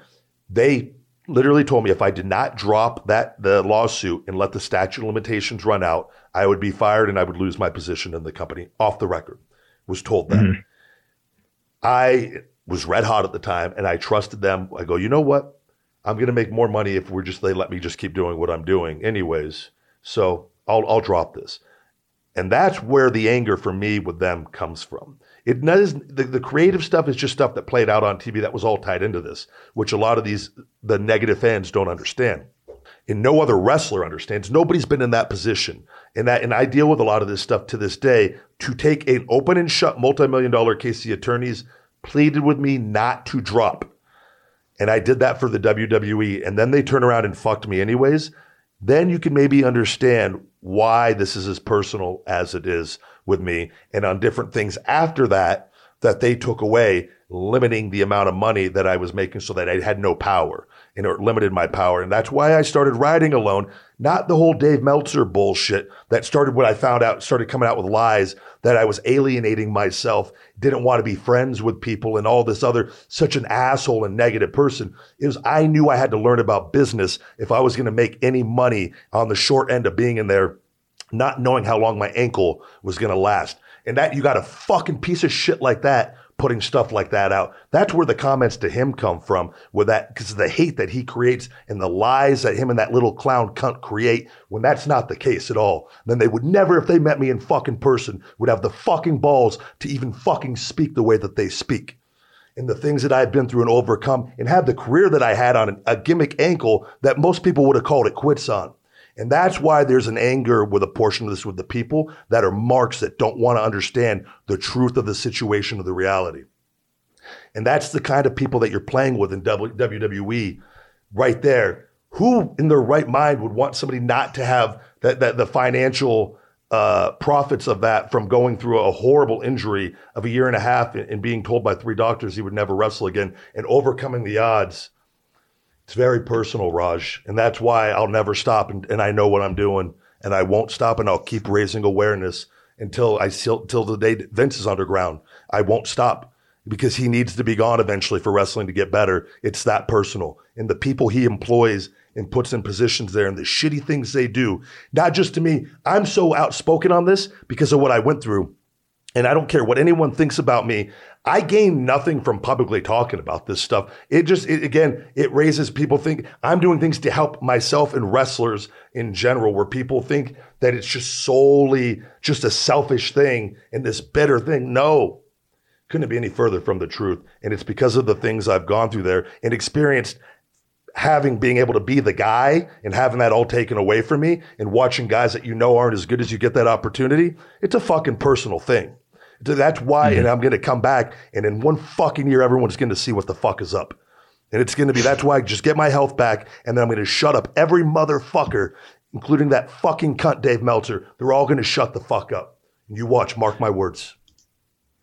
They literally told me if I did not drop that the lawsuit and let the statute of limitations run out, I would be fired and I would lose my position in the company. Off the record, was told that. Mm-hmm. I was red hot at the time and I trusted them. I go, you know what? I'm going to make more money if we're just, they let me just keep doing what I'm doing anyways. So I'll, I'll drop this. And that's where the anger for me with them comes from. It does the, the creative stuff is just stuff that played out on TV that was all tied into this, which a lot of these the negative fans don't understand. And no other wrestler understands. Nobody's been in that position. And that and I deal with a lot of this stuff to this day. To take an open and shut multi-million dollar case, the attorneys pleaded with me not to drop. And I did that for the WWE. And then they turn around and fucked me anyways. Then you can maybe understand why this is as personal as it is with me and on different things after that that they took away, limiting the amount of money that I was making so that I had no power and it limited my power. And that's why I started riding alone, not the whole Dave Meltzer bullshit that started when I found out, started coming out with lies that I was alienating myself, didn't want to be friends with people and all this other, such an asshole and negative person. It was, I knew I had to learn about business if I was going to make any money on the short end of being in there, not knowing how long my ankle was going to last. And that you got a fucking piece of shit like that putting stuff like that out. That's where the comments to him come from, with that because the hate that he creates and the lies that him and that little clown cunt create. When that's not the case at all, then they would never, if they met me in fucking person, would have the fucking balls to even fucking speak the way that they speak. And the things that I've been through and overcome, and have the career that I had on a gimmick ankle that most people would have called it quits on. And that's why there's an anger with a portion of this with the people that are marks that don't want to understand the truth of the situation of the reality. And that's the kind of people that you're playing with in WWE right there. Who in their right mind would want somebody not to have that, that the financial uh, profits of that from going through a horrible injury of a year and a half and, and being told by three doctors he would never wrestle again and overcoming the odds it's very personal, Raj. And that's why I'll never stop. And, and I know what I'm doing. And I won't stop. And I'll keep raising awareness until I till the day Vince is underground. I won't stop because he needs to be gone eventually for wrestling to get better. It's that personal. And the people he employs and puts in positions there and the shitty things they do, not just to me. I'm so outspoken on this because of what I went through. And I don't care what anyone thinks about me. I gain nothing from publicly talking about this stuff. It just, it, again, it raises people think I'm doing things to help myself and wrestlers in general, where people think that it's just solely just a selfish thing and this bitter thing. No, couldn't be any further from the truth. And it's because of the things I've gone through there and experienced having being able to be the guy and having that all taken away from me and watching guys that you know aren't as good as you get that opportunity. It's a fucking personal thing. That's why, mm-hmm. and I'm going to come back, and in one fucking year, everyone's going to see what the fuck is up. And it's going to be, that's why I just get my health back, and then I'm going to shut up every motherfucker, including that fucking cunt Dave Meltzer. They're all going to shut the fuck up. And you watch, mark my words.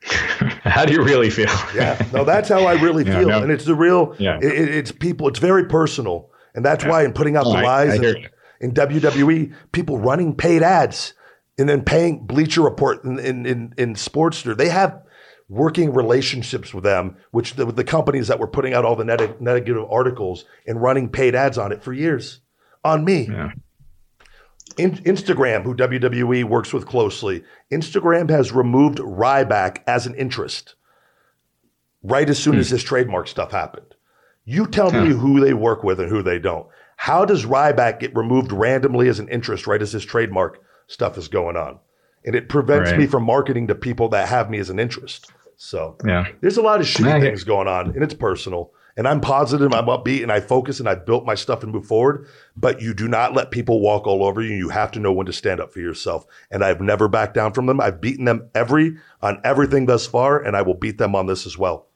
how do you really feel? yeah, no, that's how I really yeah, feel. No. And it's the real, yeah. It, it's people, it's very personal. And that's yeah. why in putting out oh, the lies I, I in, in WWE, people running paid ads and then paying Bleacher Report in, in, in, in Sportster. They have working relationships with them, which the, the companies that were putting out all the negative articles and running paid ads on it for years on me. Yeah. In, Instagram, who WWE works with closely, Instagram has removed Ryback as an interest right as soon hmm. as this trademark stuff happened. You tell me who they work with and who they don't. How does Ryback get removed randomly as an interest right as his trademark stuff is going on? And it prevents Right. me from marketing to people that have me as an interest. So Yeah. there's a lot of shitty Yeah, things going on, and it's personal. And I'm positive, I'm upbeat, and I focus, and I built my stuff and move forward. But you do not let people walk all over you. You have to know when to stand up for yourself. And I've never backed down from them. I've beaten them every on everything thus far, and I will beat them on this as well.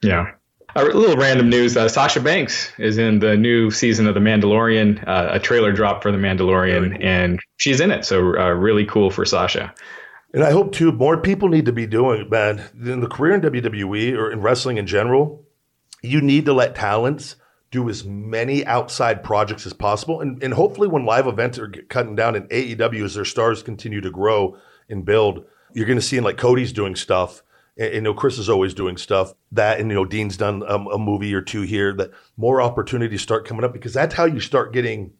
Yeah. A little random news: uh, Sasha Banks is in the new season of The Mandalorian. Uh, a trailer dropped for The Mandalorian, and she's in it. So uh, really cool for Sasha. And I hope too more people need to be doing it, man. In the career in WWE or in wrestling in general, you need to let talents do as many outside projects as possible. And, and hopefully when live events are cutting down in AEW as their stars continue to grow and build, you're going to see like Cody's doing stuff. And, you know, Chris is always doing stuff that, and you know, Dean's done um, a movie or two here that more opportunities start coming up because that's how you start getting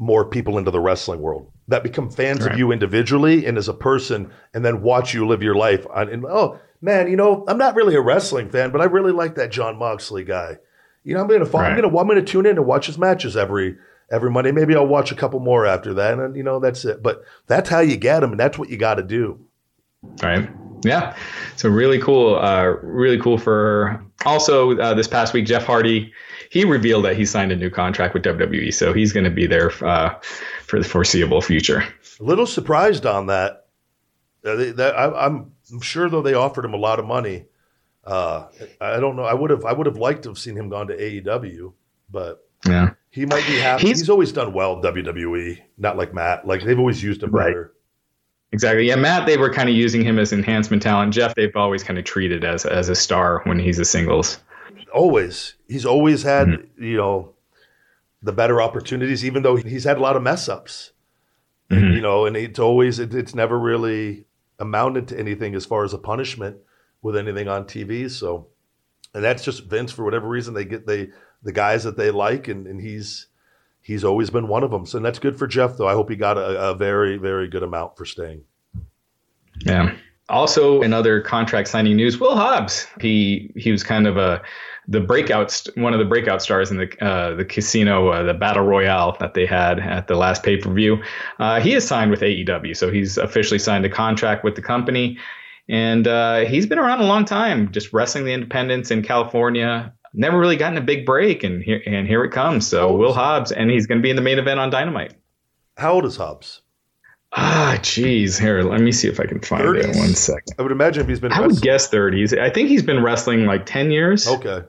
more people into the wrestling world that become fans Right. of you individually and as a person and then watch you live your life. On and oh man you know i'm not really a wrestling fan but i really like that Jon Moxley guy. You know i'm gonna follow, i'm gonna i'm gonna tune in and watch his matches every every monday. Maybe i'll watch a couple more after that and you know that's it. But that's how you get them and that's what you got to do. Right. Yeah. So really cool. Uh, really cool for her. Also, uh, this past week, Jeff Hardy, he revealed that he signed a new contract with WWE. So he's going to be there uh, for the foreseeable future. a little surprised on that Uh, they- that I, i'm I'm sure though they offered him a lot of money uh, i don't know i would have i would have liked to have seen him gone to aew but Yeah. He might be happy. He's- He's, always done well WWE, not like Matt. Like they've always used him Right. better. Exactly. Yeah, Matt, they were kind of using him as enhancement talent. Jeff, they've always kind of treated as as a star when he's a singles. Always. He's always had, Mm-hmm. you know, the better opportunities, even though he's had a lot of mess ups. Mhm. You know, and it's always it, it's never really amounted to anything as far as a punishment with anything on TV. So and that's just Vince for whatever reason they get they the guys that they like and, and he's he's always been one of them. So that's good for Jeff though. I hope he got a, a very, very good amount for staying. Yeah. Also, in other contract signing news, Will Hobbs. He he was kind of a the breakout one of the breakout stars in the uh, the casino uh, the battle royale that they had at the last pay per view. Uh, he is signed with AEW, so he's officially signed a contract with the company, and uh, he's been around a long time, just wrestling the independents in California. Never really gotten a big break, and here and here it comes. So Will Hobbs, and he's going to be in the main event on Dynamite. How old is Hobbs? Ah, jeez. Here, let me see if I can find it. 30s? One second. I would imagine if he's been I would guess 30s. I think he's been wrestling like 10 years. Okay.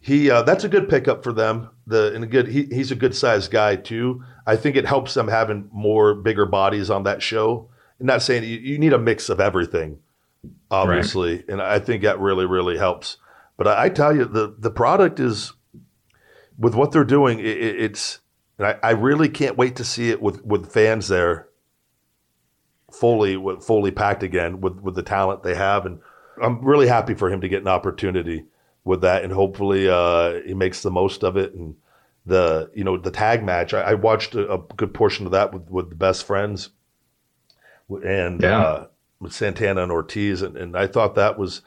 He uh, that's a good pickup for them. The and a good he, he's a good sized guy too. I think it helps them having more bigger bodies on that show. I'm not saying you, you need a mix of everything, obviously, and I think that really really helps. But I, I tell you, the the product is with what they're doing. It, it, it's and I, I really can't wait to see it with with fans there, fully fully packed again with with the talent they have, and I'm really happy for him to get an opportunity with that, and hopefully uh, he makes the most of it. And the you know the tag match, I, I watched a, a good portion of that with with the best friends, and Yeah. uh, with Santana and Ortiz, and, and I thought that was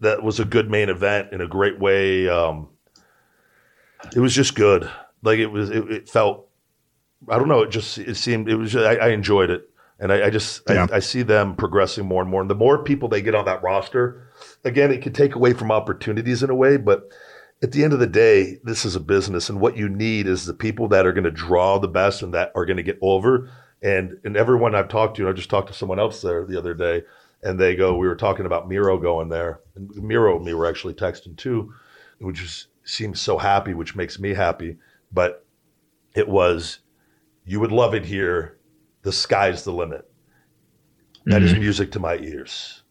that was a good main event in a great way. Um, it was just good, like it was. It, it felt. I don't know. It just it seemed it was. Just, I, I enjoyed it, and I, I just Yeah. I, I see them progressing more and more. And the more people they get on that roster, again, it could take away from opportunities in a way, but at the end of the day, this is a business, and what you need is the people that are going to draw the best and that are going to get over. And and everyone I've talked to, I just talked to someone else there the other day, and they go, we were talking about Miro going there, and Miro and me were actually texting too, which just seems so happy, which makes me happy. But it was, you would love it here. The sky's the limit. That is mm-hmm. music to my ears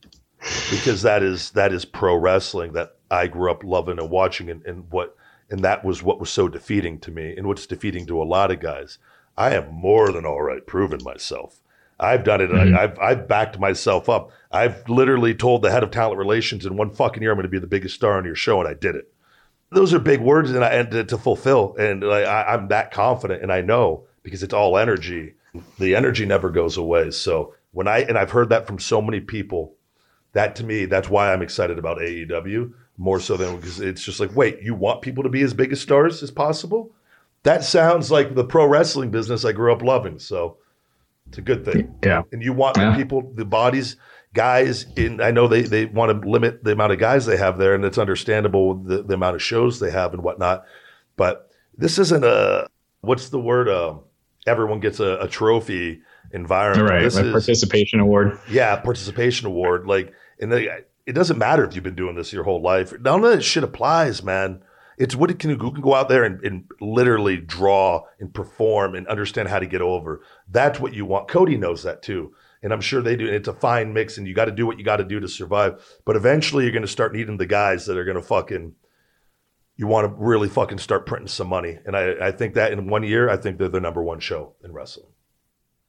because that is that is pro wrestling that I grew up loving and watching and, and what and that was what was so defeating to me and what's defeating to a lot of guys. I am more than all right proving myself. I've done it. and I, mm-hmm. I've I've backed myself up. I've literally told the head of talent relations in one fucking year I'm going to be the biggest star on your show, and I did it. Those are big words, and I and to, to fulfill. And like, I, I'm that confident, and I know because it's all energy. The energy never goes away. So when I and I've heard that from so many people that to me, that's why I'm excited about AEW. more so than because it's just like, wait, you want people to be as big as stars as possible? That sounds like the pro wrestling business I grew up loving. So it's a good thing. Yeah. And you want Yeah. people, the bodies, guys in, I know they, they want to limit the amount of guys they have there and it's understandable the, the amount of shows they have and whatnot. But this isn't a, what's the word? Um, everyone gets a, a trophy environment. Right. This Like is, participation award. yeah, participation award. Like, and they, it doesn't matter if you've been doing this your whole life. None of that shit applies, man. It's what it can who can go out there and, and literally draw and perform and understand how to get over. That's what you want. Cody knows that too. And I'm sure they do. And it's a fine mix, and you got to do what you got to do to survive. But eventually, you're going to start needing the guys that are going to fucking. You want to really fucking start printing some money, and I, I think that in one year, I think they're the number one show in wrestling.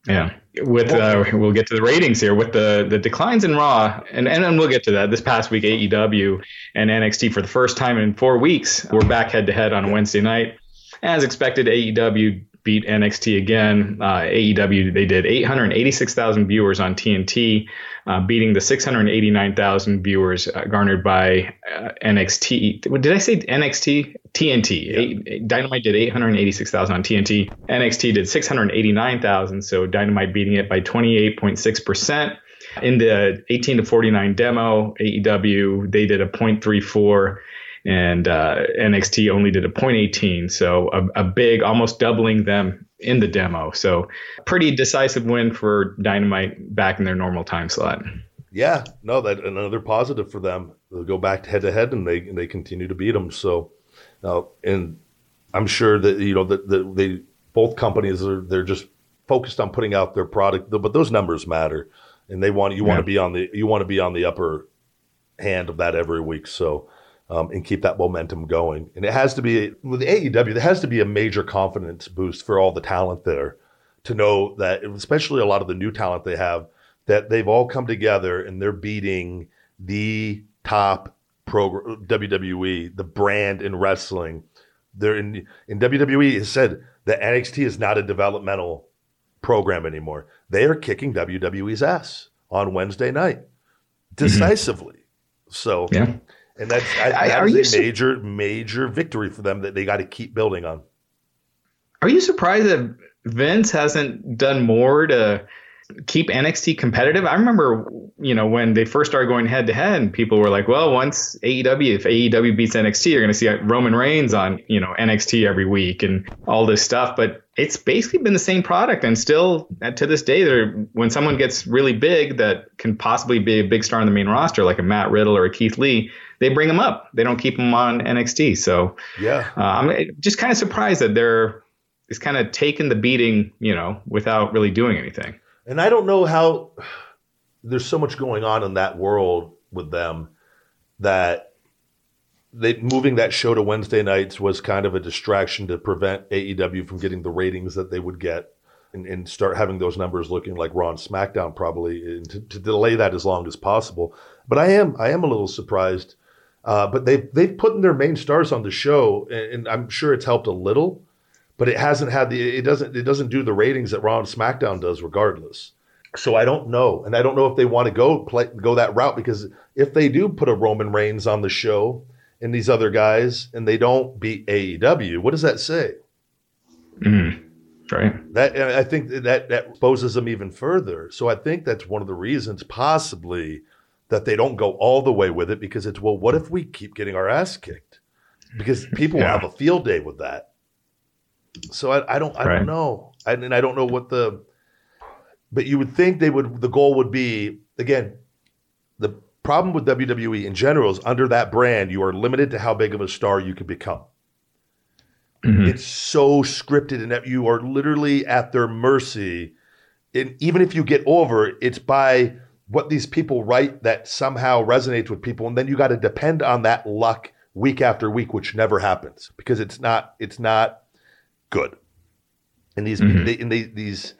Yeah, with uh, we'll get to the ratings here with the the declines in Raw, and and then we'll get to that. This past week, AEW and NXT for the first time in four weeks we're back head to head on Wednesday night. As expected, AEW beat NXT again. Uh, AEW they did 886,000 viewers on TNT, uh, beating the 689,000 viewers uh, garnered by uh, NXT. Did I say NXT? TNT. Eight- Dynamite did 886,000 on TNT. NXT did 689,000. So Dynamite beating it by 28.6%. In the 18 to 49 demo, AEW, they did a 0.34 and uh, NXT only did a 0.18. So a, a big, almost doubling them in the demo. So pretty decisive win for Dynamite back in their normal time slot. Yeah, no, that another positive for them. They'll go back head to head, and they and they continue to beat them. So, uh, and I'm sure that you know that, that they both companies are they're just focused on putting out their product, but those numbers matter, and they want you want to be on the you want to be on the upper hand of that every week. So. Um, and keep that momentum going, and it has to be with the AEW. There has to be a major confidence boost for all the talent there to know that, especially a lot of the new talent they have, that they've all come together and they're beating the top pro WWE, the brand in wrestling. They're in in WWE has said that NXT is not a developmental program anymore. They are kicking WWE's ass on Wednesday night mm-hmm. decisively. So Yeah. and that's I, I- that are is you a su- major major victory for them that they got to keep building on. Are you surprised that Vince hasn't done more to keep NXT competitive? I remember, you know, when they first started going head to head, and people were like, "Well, once AEW, if AEW beats NXT, you're going to see Roman Reigns on, you know, NXT every week and all this stuff." But it's basically been the same product, and still uh, to this day, there when someone gets really big that can possibly be a big star on the main roster, like a Matt Riddle or a Keith Lee. They bring them up. They don't keep them on NXT. So Yeah. uh, I'm just kind of surprised that they're it's kind of taken the beating, you know, without really doing anything. And I don't know how there's so much going on in that world with them that they moving that show to Wednesday nights was kind of a distraction to prevent AEW from getting the ratings that they would get and, and start having those numbers looking like Raw and SmackDown probably and to, to delay that as long as possible. But I am I am a little surprised. Uh, but they've they've put in their main stars on the show, and, and I'm sure it's helped a little but it hasn't had the it doesn't it doesn't do the ratings that Raw and SmackDown does regardless. So I don't know, and I don't know if they want to go play go that route because if they do put a Roman Reigns on the show and these other guys and they don't beat AEW, what does that say? Mm-hmm. Right. That and I think that that exposes them even further. So I think that's one of the reasons possibly that they don't go all the way with it because it's well, what if we keep getting our ass kicked? Because people Yeah. will have a field day with that. So I, I don't I Right. don't know. I, and I don't know what the but you would think they would the goal would be again the problem with WWE in general is under that brand you are limited to how big of a star you can become. Mm-hmm. It's so scripted and that you are literally at their mercy. And even if you get over, it's by what these people write that somehow resonates with people, and then you got to depend on that luck week after week, which never happens because it's not it's not good. And these mm-hmm. they, and they, these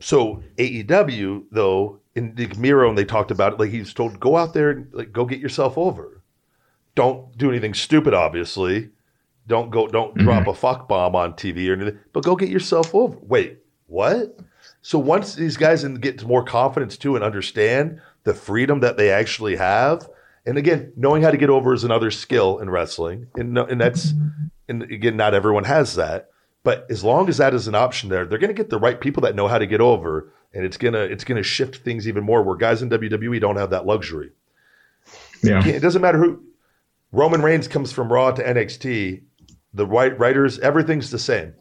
so AEW though in the Miro and they talked about it like he's told go out there and like go get yourself over. Don't do anything stupid, obviously. Don't go. Don't mm-hmm. drop a fuck bomb on TV or anything. But go get yourself over. Wait, what? So once these guys and get more confidence too and understand the freedom that they actually have, And again, knowing how to get over is another skill in wrestling, and and that's and again, not everyone has that. But as long as that is an option there, they're going to get the right people that know how to get over, and it's gonna it's gonna shift things even more. Where guys in WWE don't have that luxury. Yeah. It doesn't matter who Roman Reigns comes from Raw to NXT. The right writers, everything's the same.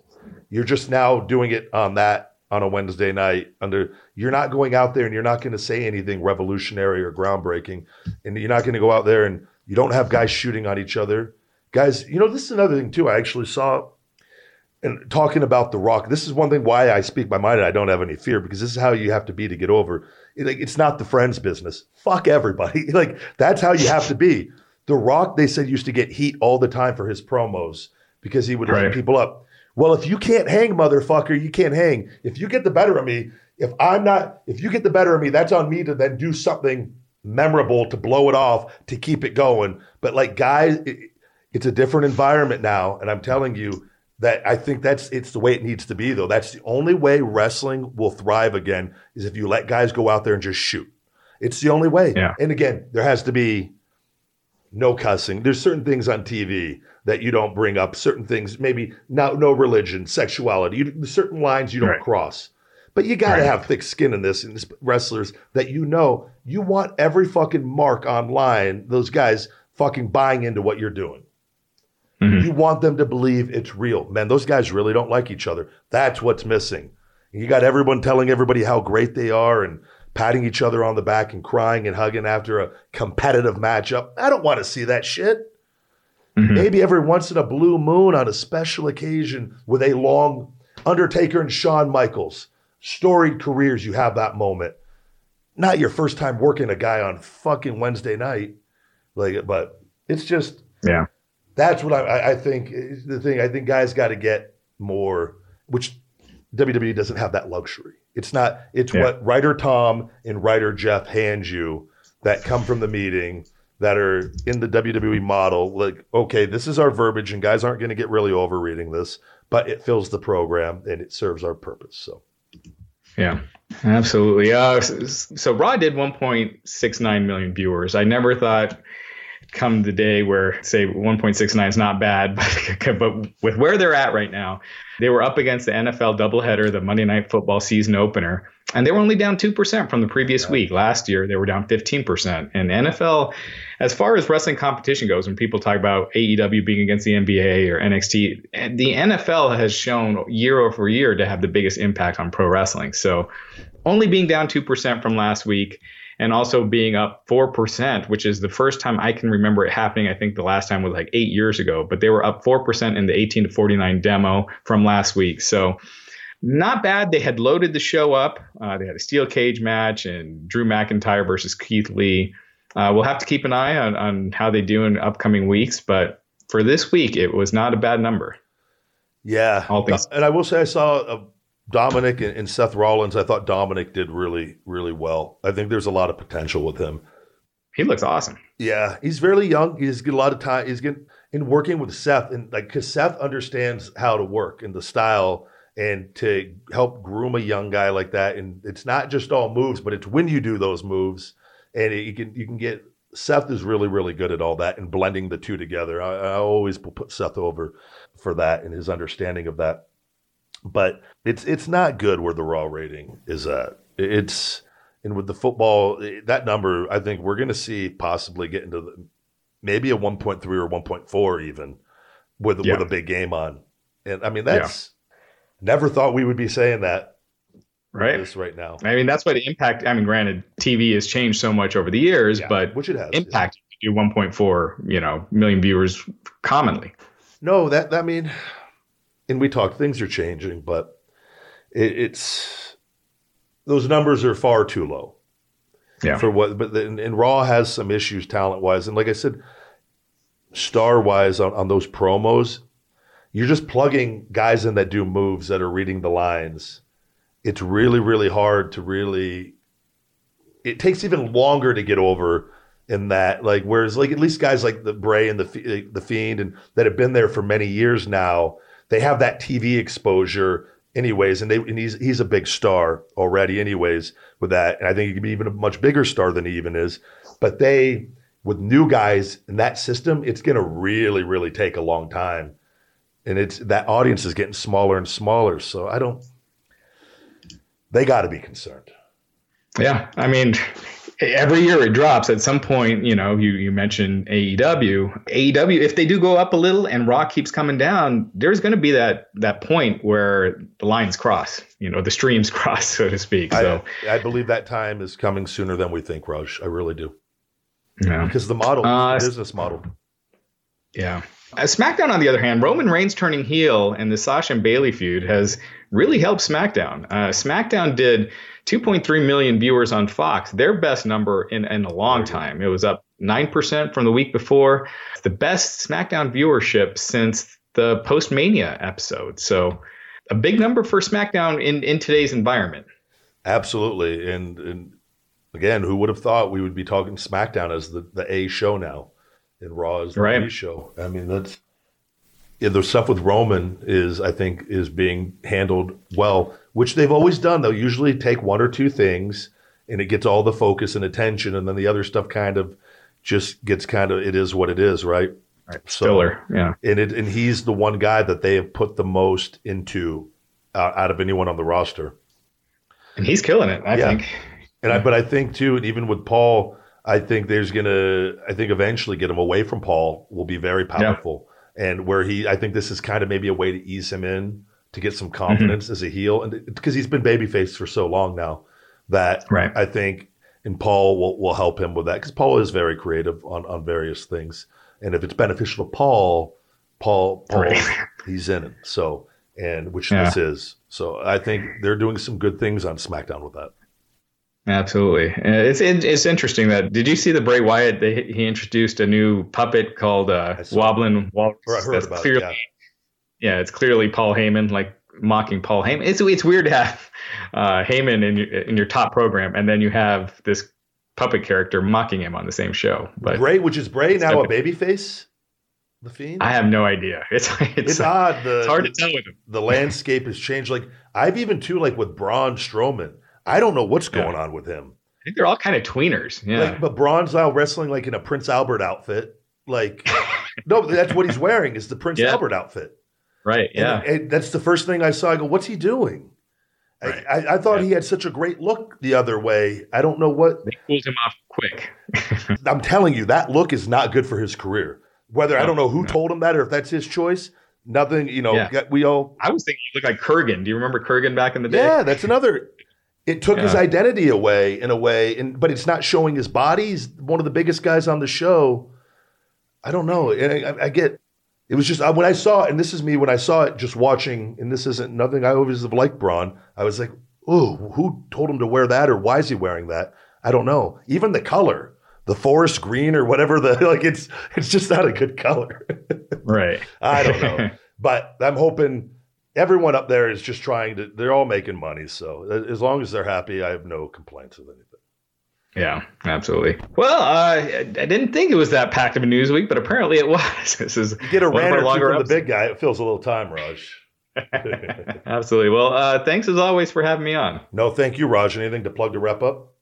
You're just now doing it on that on a Wednesday night. Under you're not going out there and you're not going to say anything revolutionary or groundbreaking, and you're not going to go out there and you don't have guys shooting on each other. Guys, you know this is another thing too. I actually saw and talking about the Rock. This is one thing why I speak my mind and I don't have any fear because this is how you have to be to get over. Like, it's not the friends business. Fuck everybody. like that's how you have to be. The Rock, they said, used to get heat all the time for his promos because he would Right. people up. Well, if you can't hang, motherfucker, you can't hang. If you get the better of me, if I'm not, if you get the better of me, that's on me to then do something memorable to blow it off to keep it going. But like guys, it, it's a different environment now, and I'm telling you that I think that's it's the way it needs to be. Though that's the only way wrestling will thrive again is if you let guys go out there and just shoot. It's the only way. Yeah. And again, there has to be no cussing. There's certain things on TV that you don't bring up. Certain things, maybe no, no religion, sexuality. You, certain lines you don't Right. cross. But you got to Right. have thick skin in this, And this wrestlers that you know you want every fucking mark online. Those guys fucking buying into what you're doing. Mhm. You want them to believe it's real. Man, those guys really don't like each other. That's what's missing. You got everyone telling everybody how great they are and patting each other on the back and crying and hugging after a competitive matchup. I don't want to see that shit. Mhm. Maybe every once in a blue moon on a special occasion with a long Undertaker and Shawn Michaels, storied careers, you have that moment. Not your first time working a guy on fucking Wednesday night. Like, but it's just Yeah. That's what I, I- think is the thing. I think guys got to get more, which WWE doesn't have that luxury. It's not. It's Yeah. what writer Tom and writer Jeff hand you that come from the meeting that are in the WWE model. Like, okay, this is our verbiage, and guys aren't going to get really over reading this, but it fills the program and it serves our purpose. So Yeah, absolutely. Uh, s- so Raw did 1.69 million viewers. I never thought come the day where say 1.69 is not bad, but but with where they're at right now, they were up against the NFL doubleheader, the Monday Night Football season opener, and they were only down two percent from the previous week. Last year they were down 15 percent. And NFL, as far as wrestling competition goes, when people talk about AEW being against the NBA or NXT, the NFL has shown year over year to have the biggest impact on pro wrestling. So only being down 2% from last week and also being up 4%, which is the first time I can remember it happening. I think the last time was like eight years ago, but they were up 4% in the 18 to 49 demo from last week. So not bad. They had loaded the show up. Uh, they had a steel cage match and Drew McIntyre versus Keith Lee. Uh, we'll have to keep an eye on, on how they do in upcoming weeks, but for this week, it was not a bad number. yeah, All things- and I will say I saw uh, Dominic and, and Seth Rollins. I thought Dominic did really, really well. I think there's a lot of potential with him. He looks awesome. Yeah, he's fairly young. He's getting a lot of time. He's getting in working with Seth, and like because Seth understands how to work and the style, and to help groom a young guy like that. And it's not just all moves, but it's when you do those moves, and it, you can you can get. Seth is really really good at all that and blending the two together. I, I always put Seth over for that and his understanding of that. But it's it's not good where the raw rating is at. It's and with the football, that number, I think we're going to see possibly get into the, maybe a 1.3 or 1.4 even with Yeah. with a big game on. And I mean, that's never thought we would be saying that Right. this right now. I mean, that's why the impact. I mean, granted, TV has changed so much over the years, Yeah, but which it has. impact you do 1.4, you know, million viewers commonly. No, that I mean, and we talked. Things are changing, but it, it's those numbers are far too low. Yeah. For what, but then and Raw has some issues talent wise, and like I said, star wise on, on those promos, you're just plugging guys in that do moves that are reading the lines. It's really really hard to really. It takes even longer to get over in that like whereas like at least guys like the Bray and the the Fiend and that have been there for many years now, they have that TV exposure anyways, and they and he's he's a big star already anyways with that, and I think he could be even a much bigger star than he even is. But they with new guys in that system, it's going to really, really take a long time, and it's that audience is getting smaller and smaller. So I don't. They got to be concerned. Yeah, I mean, every year it drops. At some point, you know, you you mentioned AEW. AEW, if they do go up a little and Raw keeps coming down, there's going to be that that point where the lines cross. You know, the streams cross, so to speak. So I, I believe that time is coming sooner than we think, Raj. I really do. yeah. Because the model, Uh, the business model. Yeah. Uh, SmackDown, on the other hand, Roman Reigns turning heel and the Sasha and Bayley feud has really helped SmackDown. Uh, SmackDown did 2.3 million viewers on Fox, their best number in, in a long time. It was up 9% from the week before. The best SmackDown viewership since the post Mania episode. So a big number for SmackDown in, in today's environment. Absolutely. And, and again, who would have thought we would be talking SmackDown as the, the A show now and Raw as the Right. B show? I mean, that's yeah, the stuff with Roman is, I think, is being handled well, which they've always done. They'll usually take one or two things and it gets all the focus and attention, and then the other stuff kind of just gets kind of it is what it is, right? Right. So, Filler. Yeah. and it and he's the one guy that they have put the most into uh, out of anyone on the roster. And he's killing it, I Yeah. think. And I, but I think too, and even with Paul, I think there's gonna, I think eventually get him away from Paul will be very powerful. And where he, I think this is kind of maybe a way to ease him in to get some confidence as a heel, and because he's been babyface for so long now, that Right. I think, and Paul will will help him with that because Paul is very creative on on various things, and if it's beneficial to Paul, Paul, Paul, Right. he's in it. So and which Yeah. this is. So I think they're doing some good things on SmackDown with that. Absolutely, Uh, it's it's interesting that. Did you see the Bray Wyatt? They, he introduced a new puppet called uh, Woblin Walrus. I heard That's about it, clearly, yeah. Yeah. it's clearly Paul Heyman, like mocking Paul Heyman. It's it's weird to have uh, Heyman in your in your top program, and then you have this puppet character mocking him on the same show. But Bray, which is Bray now a babyface? The Fiend? I have no idea. It's it's, it's odd. The, it's hard to tell with him. the landscape has changed. Like I've even too like with Braun Strowman. I don't know what's going on with him. I think they're all kind of tweeners. Yeah. Like, but Braun's now wrestling like in a Prince Albert outfit. Like, no, that's what he's wearing is the Prince Yeah. Albert outfit. Right. Yeah. and that's the first thing I saw. I go, what's he doing? I- Right. I, I thought Yeah. he had such a great look the other way. I don't know what. they pulled him off quick. I'm telling you, that look is not good for his career. Whether I don't know who no. told him that or if that's his choice, nothing. You know, Yeah. we all. I was thinking he looked like Kurgan. Do you remember Kurgan back in the day? Yeah, that's another. It took his identity away in a way, and but it's not showing his body. He's one of the biggest guys on the show. I don't know. And I, I get. It was just uh, when I saw it, and this is me when I saw it, just watching, and this isn't nothing I always have liked Braun. I was like, oh, who told him to wear that, or why is he wearing that? I don't know. Even the color, the forest green or whatever the like, it's it's just not a good color. Right. I don't know, but I'm hoping everyone up there is just trying to. They're all making money, so as long as they're happy, I have no complaints with anything. Yeah, absolutely. Well, uh, I I didn't think it was that packed of a news week, but apparently it was. This is Get a rant or two longer from the big guy. It fills a little time, Raj. Absolutely. Well, uh, thanks as always for having me on. no, thank you, Raj. Anything to plug to wrap up?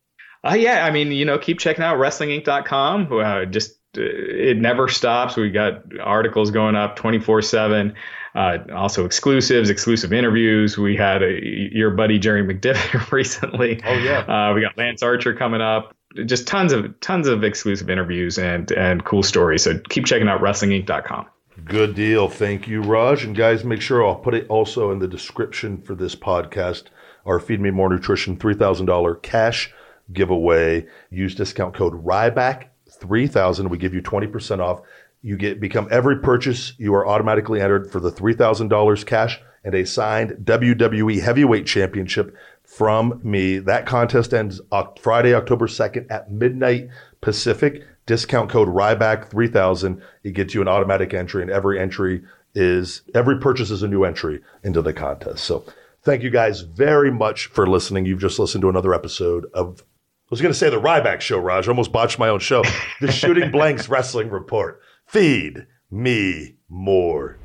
Uh, yeah, I mean, you know, keep checking out WrestlingInc.com. Uh, just uh, it never stops. We got articles going up 24 seven. Uh, also exclusives, exclusive interviews. We had a, your buddy Jerry McDevitt recently. Oh, yeah. Uh, we got Lance Archer coming up. Just tons of tons of exclusive interviews and and cool stories. So keep checking out WrestlingInc.com. Good deal. Thank you, Raj. And guys, make sure I'll put it also in the description for this podcast. Our Feed Me More Nutrition $3,000 cash giveaway. Use discount code RYBACK3000. We give you 20% off. You get become every purchase, you are automatically entered for the $3,000 cash and a signed WWE Heavyweight Championship from me. That contest ends Friday, October 2nd at midnight Pacific. Discount code RYBACK3000. It gets you an automatic entry, and every entry is, every purchase is a new entry into the contest. So thank you guys very much for listening. You've just listened to another episode of, I was going to say the Ryback Show, Raj. I almost botched my own show. The Shooting Blanks Wrestling Report. Feed me more.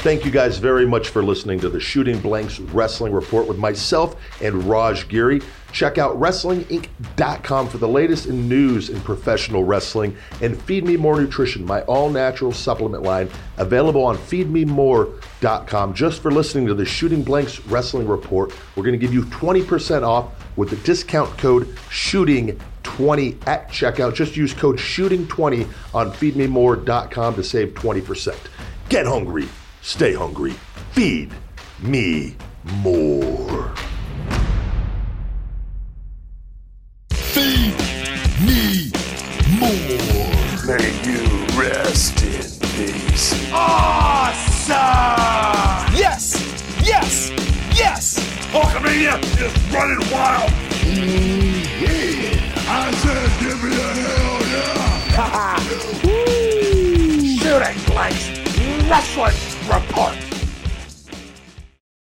Thank you guys very much for listening to the Shooting Blanks Wrestling Report with myself and Raj Giri. Check out WrestlingInc.com for the latest in news in professional wrestling and Feed Me More Nutrition, my all natural supplement line, available on feedmemore.com. Just for listening to the Shooting Blanks Wrestling Report, we're going to give you 20% off with the discount code SHOOTING20 at checkout. Just use code SHOOTING20 on feedmemore.com to save 20%. Get hungry, stay hungry, feed me more. Shooting Report.